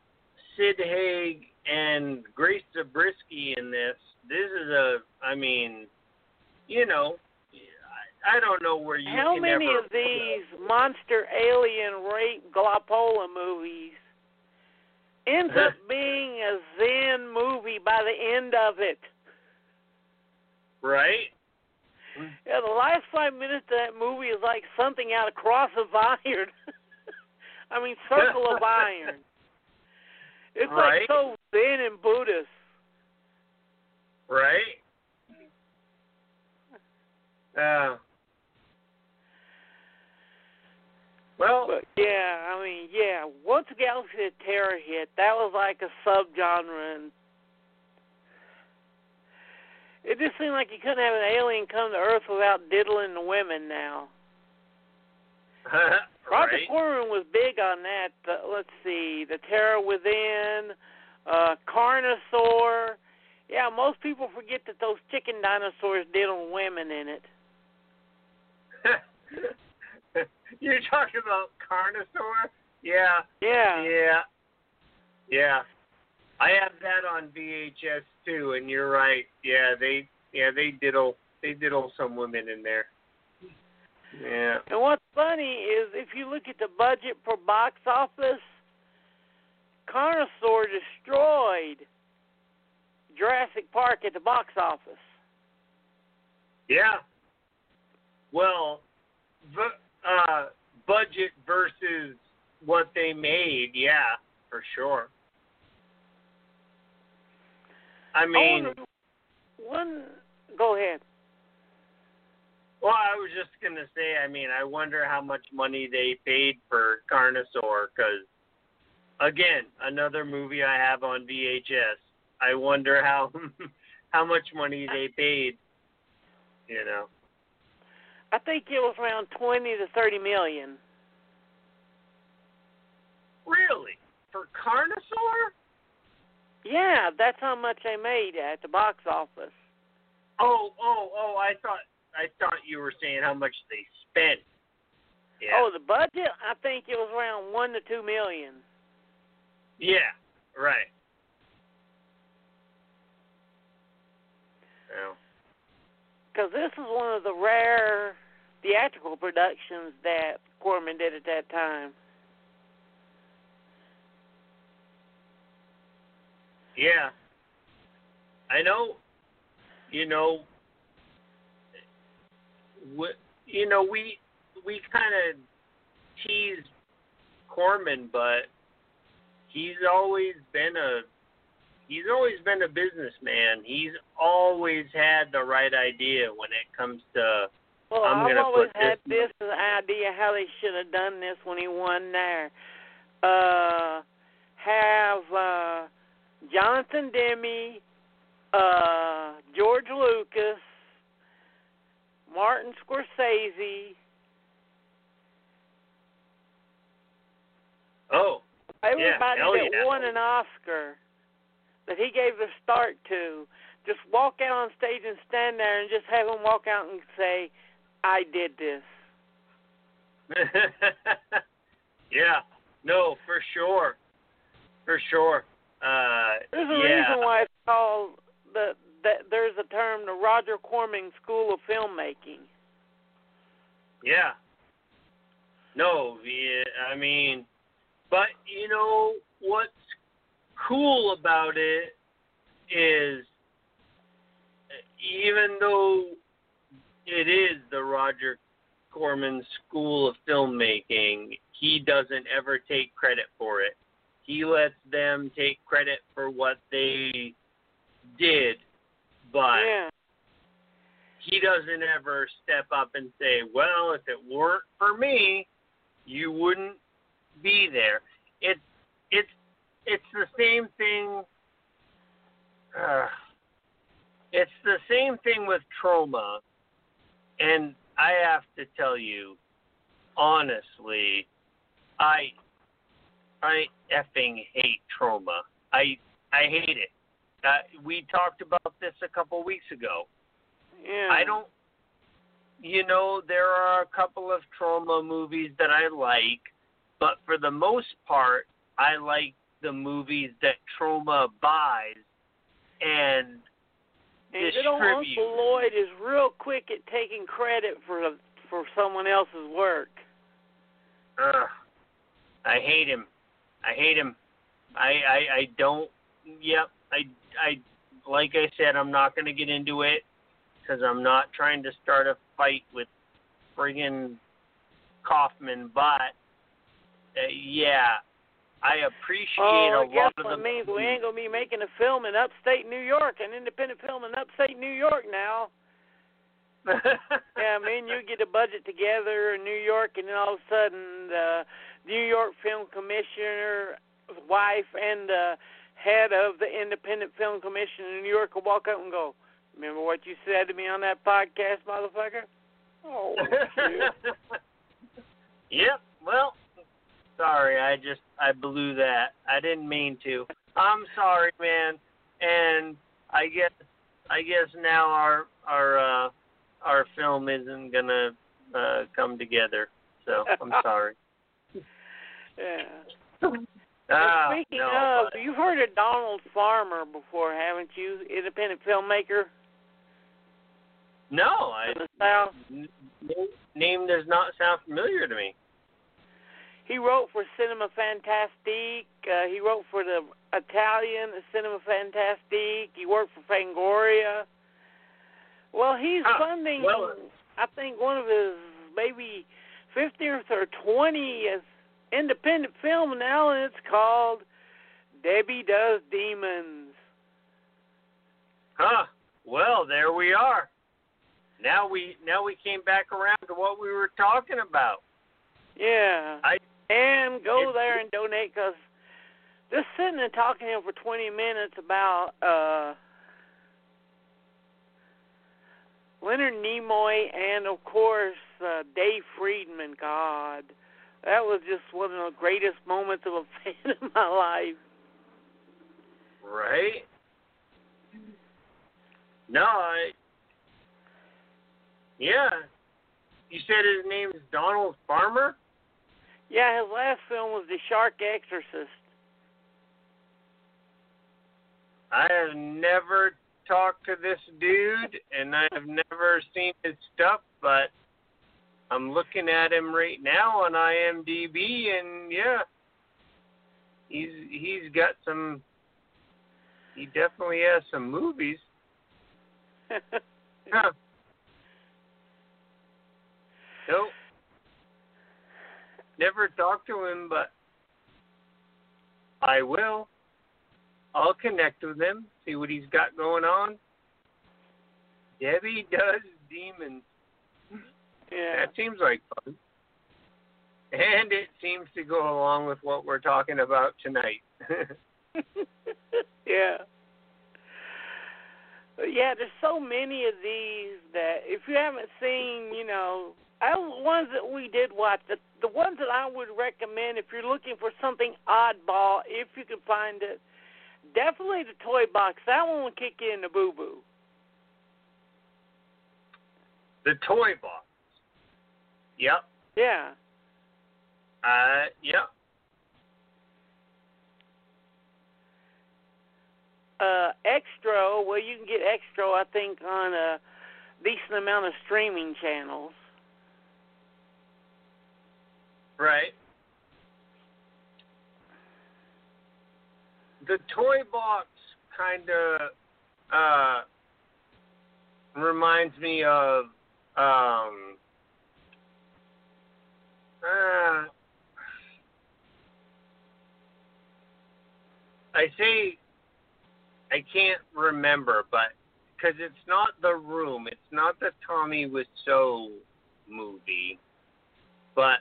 Sid Haig, and Grace Zabriskie in this. This is a, I mean, you know, I, don't know where you How many ever of these monster alien rape Glopola movies ends up being a Zen movie by the end of it? right? Yeah, the last five minutes of that movie is like something out of Cross of Iron. I mean, Circle of Iron. It's Right. like so Zen and Buddhist. Right? Uh, well, But yeah, I mean, yeah. Once Galaxy of Terror hit, that was like a subgenre, and it just seemed like you couldn't have an alien come to Earth without diddling the women. Now, Roger right? Corman was big on that. Uh, let's see, The Terror Within, uh, Carnosaur. Yeah, most people forget that those chicken dinosaurs diddle women in it. You're talking about Carnosaur? Yeah, Yeah. yeah, yeah. I have that on VHS too, and you're right. Yeah, they, yeah, they diddle, they diddle some women in there. Yeah. And what's funny is if you look at the budget per box office, Carnosaur destroyed Jurassic Park at the box office. Yeah. Well, v- uh, budget versus what they made, yeah, for sure. I mean, wonder- one, go ahead. well, I was just gonna say, I mean, I wonder how much money they paid for Carnosaur, because again, another movie I have on VHS. I wonder how how much money they paid. You know. I think it was around twenty to thirty million. Really? For Carnosaur? Yeah, that's how much they made at the box office. Oh, oh, oh! I thought I thought you were saying how much they spent. Yeah. Oh, the budget? I think it was around one to two million. Yeah. Right. Because this is one of the rare theatrical productions that Corman did at that time. Yeah. I know. You know. We, you know we we kind of teased Corman, but he's always been a he's always been a businessman. He's always had the right idea when it comes to. Well, I'm I've always had this- this idea how they should have done this when he won there. Uh, have uh, Jonathan Demme, uh, George Lucas, Martin Scorsese. Oh, Everybody hell that yeah. won an Oscar that he gave the start to, just walk out on stage and stand there and just have him walk out and say, "I did this." yeah. No, for sure. For sure. Uh, There's a yeah. reason why it's called the that there's a term the Roger Corman School of Filmmaking. Yeah. No, yeah, I mean, but you know what's cool about it is even though it is the Roger Corman School of Filmmaking, he doesn't ever take credit for it. He lets them take credit for what they did, but yeah. he doesn't ever step up and say, "Well, if it weren't for me, you wouldn't be there." It's it's it's the same thing. Uh, it's the same thing with Troma, and I have to tell you, honestly, I I effing hate Troma. I I hate it. Uh, we talked about this a couple weeks ago. Yeah. I don't. You know, there are a couple of Troma movies that I like, but for the most part, I like the movies that Troma buys and And good old distributes. Uncle Lloyd is real quick at taking credit for for someone else's work. Ugh, I hate him. I hate him. I I I don't. Yep. I I like I said, I'm not going to get into it because I'm not trying to start a fight with friggin' Kaufman. But uh, yeah, I appreciate Oh, a I guess lot of what the means we ain't gonna be making a film in upstate New York, an independent film in upstate New York now. Yeah, me and you get a budget together in New York, and then all of a sudden, the New York Film Commissioner, wife, and the head of the Independent Film Commission in New York will walk up and go, "Remember what you said to me on that podcast, motherfucker?" Oh, yep. Well, sorry. I just I blew that. I didn't mean to. I'm sorry, man. And I guess I guess now our our uh our film isn't gonna uh come together. So I'm sorry. Yeah. Ah, speaking no, of, you've heard of Donald Farmer before, haven't you? Independent filmmaker no, I the South. n- name does not sound familiar to me. He wrote for Cinefantastique. Uh, he wrote for the Italian Cinefantastique. He worked for Fangoria. Well, he's Ah, funding, well- I think, one of his maybe 50th or 20th independent film now, and it's called Debbie Does Demons. Huh. Well, there we are. Now we now we came back around to what we were talking about. Yeah. I- and go It's- there and donate because just sitting and talking to him for 20 minutes about uh, Leonard Nimoy, and of course uh, Dave Friedman. God, that was just one of the greatest moments of a fan in my life. Right. No, I. Yeah. You said his name is Donald Farmer? Yeah, his last film was The Shark Exorcist. I have never talked to this dude, and I have never seen his stuff, but I'm looking at him right now on IMDb, and yeah, he's he's got some. He definitely has some movies. Huh. Nope. Never talked to him, but I will. I'll connect with him, see what he's got going on. Debbie does demons. Yeah. That seems like fun. And it seems to go along with what we're talking about tonight. yeah. But yeah, there's so many of these that if you haven't seen, you know, I, ones that we did watch, the the ones that I would recommend if you're looking for something oddball, if you can find it, definitely the toy box. That one will kick you in the boo boo. the toy box. Yep. Yeah. Uh, yep. Uh, extra, well, you can get extra, I think, on a decent amount of streaming channels. Right. The toy box kind of uh, reminds me of um, uh, I say I can't remember, but because it's not the room, it's not the Tommy Wiseau movie, but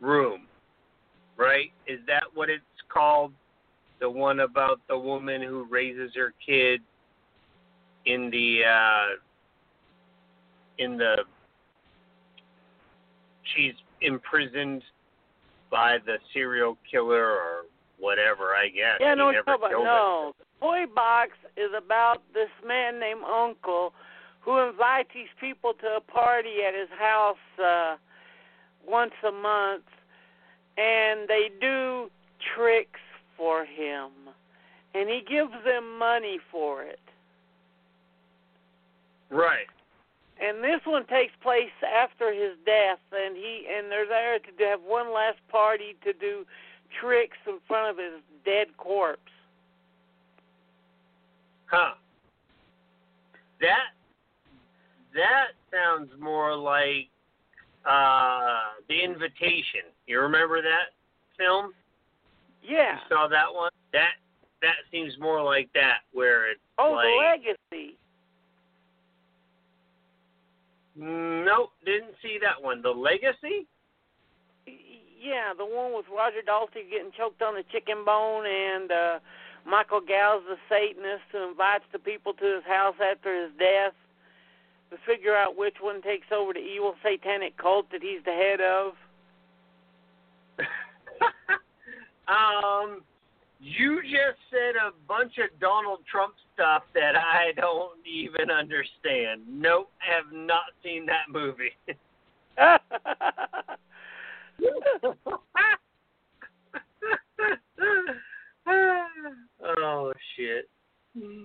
Room, right? Is that what it's called? The one about the woman who raises her kid in the uh in the she's imprisoned by the serial killer or whatever, I guess. Yeah, no, no, but no. Toy box is about this man named Uncle who invites these people to a party at his house uh once a month and they do tricks for him and he gives them money for it. Right. And this one takes place after his death and he and they're there to have one last party to do tricks in front of his dead corpse. Huh. That that sounds more like uh The Invitation. You remember that film? Yeah. You saw that one? That that seems more like that where it's Oh, like the legacy. Nope, didn't see that one. The Legacy? Yeah, the one with Roger Daltrey getting choked on the chicken bone and uh Michael Gough's the Satanist who invites the people to his house after his death to figure out which one takes over the evil satanic cult that he's the head of. um you just said a bunch of Donald Trump stuff that I don't even understand. Nope, have not seen that movie. oh shit. Hmm.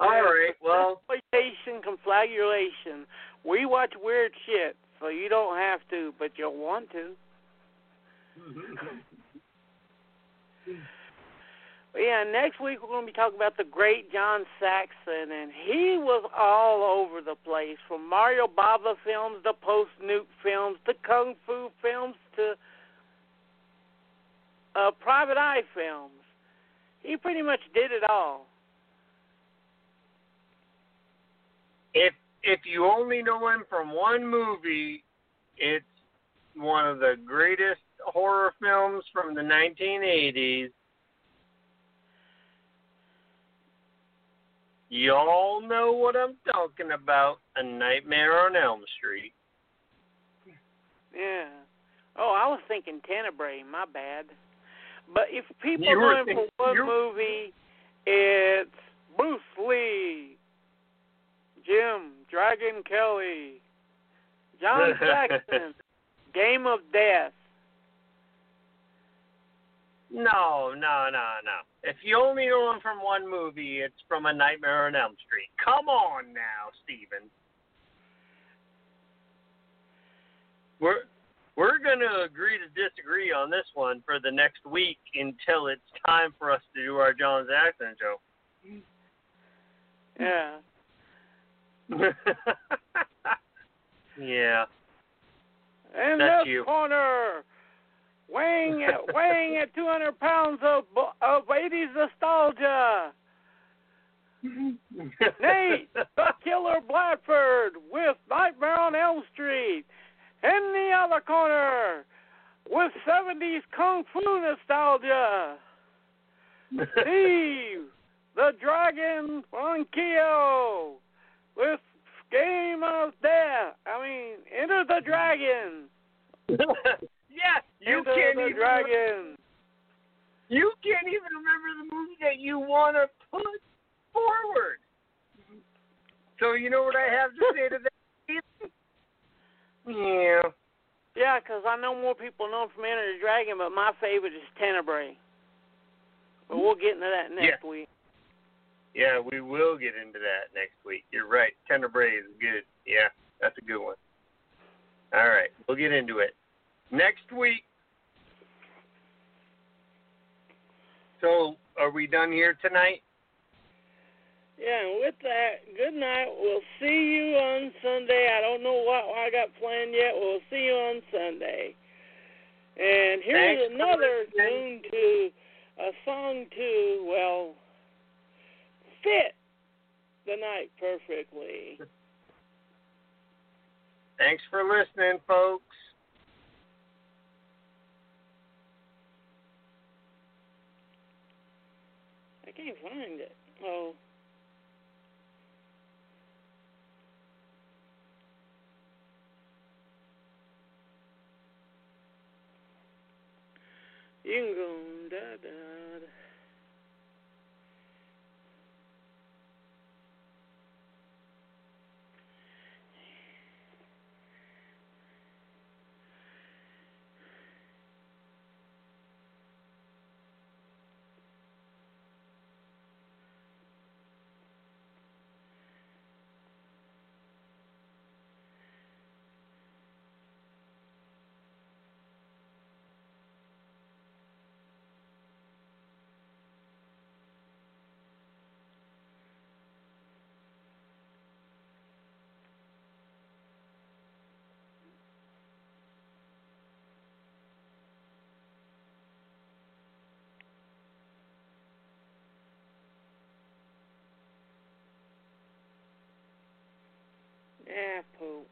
All right. Well, exploitation, conflagration. We watch weird shit, so you don't have to, but you'll want to. Yeah, next week we're going to be talking about the great John Saxon, and he was all over the place from Mario Bava films to post nuke films to kung fu films to uh, private eye films. He pretty much did it all. if if you only know him from one movie, it's one of the greatest horror films from the 1980s. Y'all know what I'm talking about. A Nightmare on Elm Street. Yeah. Oh, I was thinking Tenebrae. My bad. But if people You going for one movie, it's Bruce Lee, Jim Dragon Kelly, John Saxon, Game of Death. No, no, no, no. If you only know him from one movie, it's from A Nightmare on Elm Street. Come on now, Steven. We're we're gonna agree to disagree on this one for the next week until it's time for us to do our John Saxon show. Yeah. yeah. In That's this you. corner, weighing at, weighing at 200 pounds of of 80s nostalgia, Nate the Killer Bradford with Nightmare on Elm Street. In the other corner, with 70s kung fu nostalgia, Steve the Dragon Ronquillo with Game of Death. I mean, Enter the Dragon. yes, you Enter can't the even Dragon. you can't even remember the movie that you want to put forward. So you know what I have to say to that? Yeah. Yeah, because I know more people know from Enter the Dragon, but my favorite is Tenebrae. But we'll get into that next week. Yeah, we will get into that next week. You're right. Tenebrae is good. Yeah, that's a good one. All right, we'll get into it next week. So, are we done here tonight? Yeah, and with that, good night. We'll see you on Sunday. I don't know what I got planned yet. We'll see you on Sunday. And here's Thanks another tune to a song to well fit the night perfectly. Thanks for listening, folks. I can't find it. Oh. You can go da da. Poop.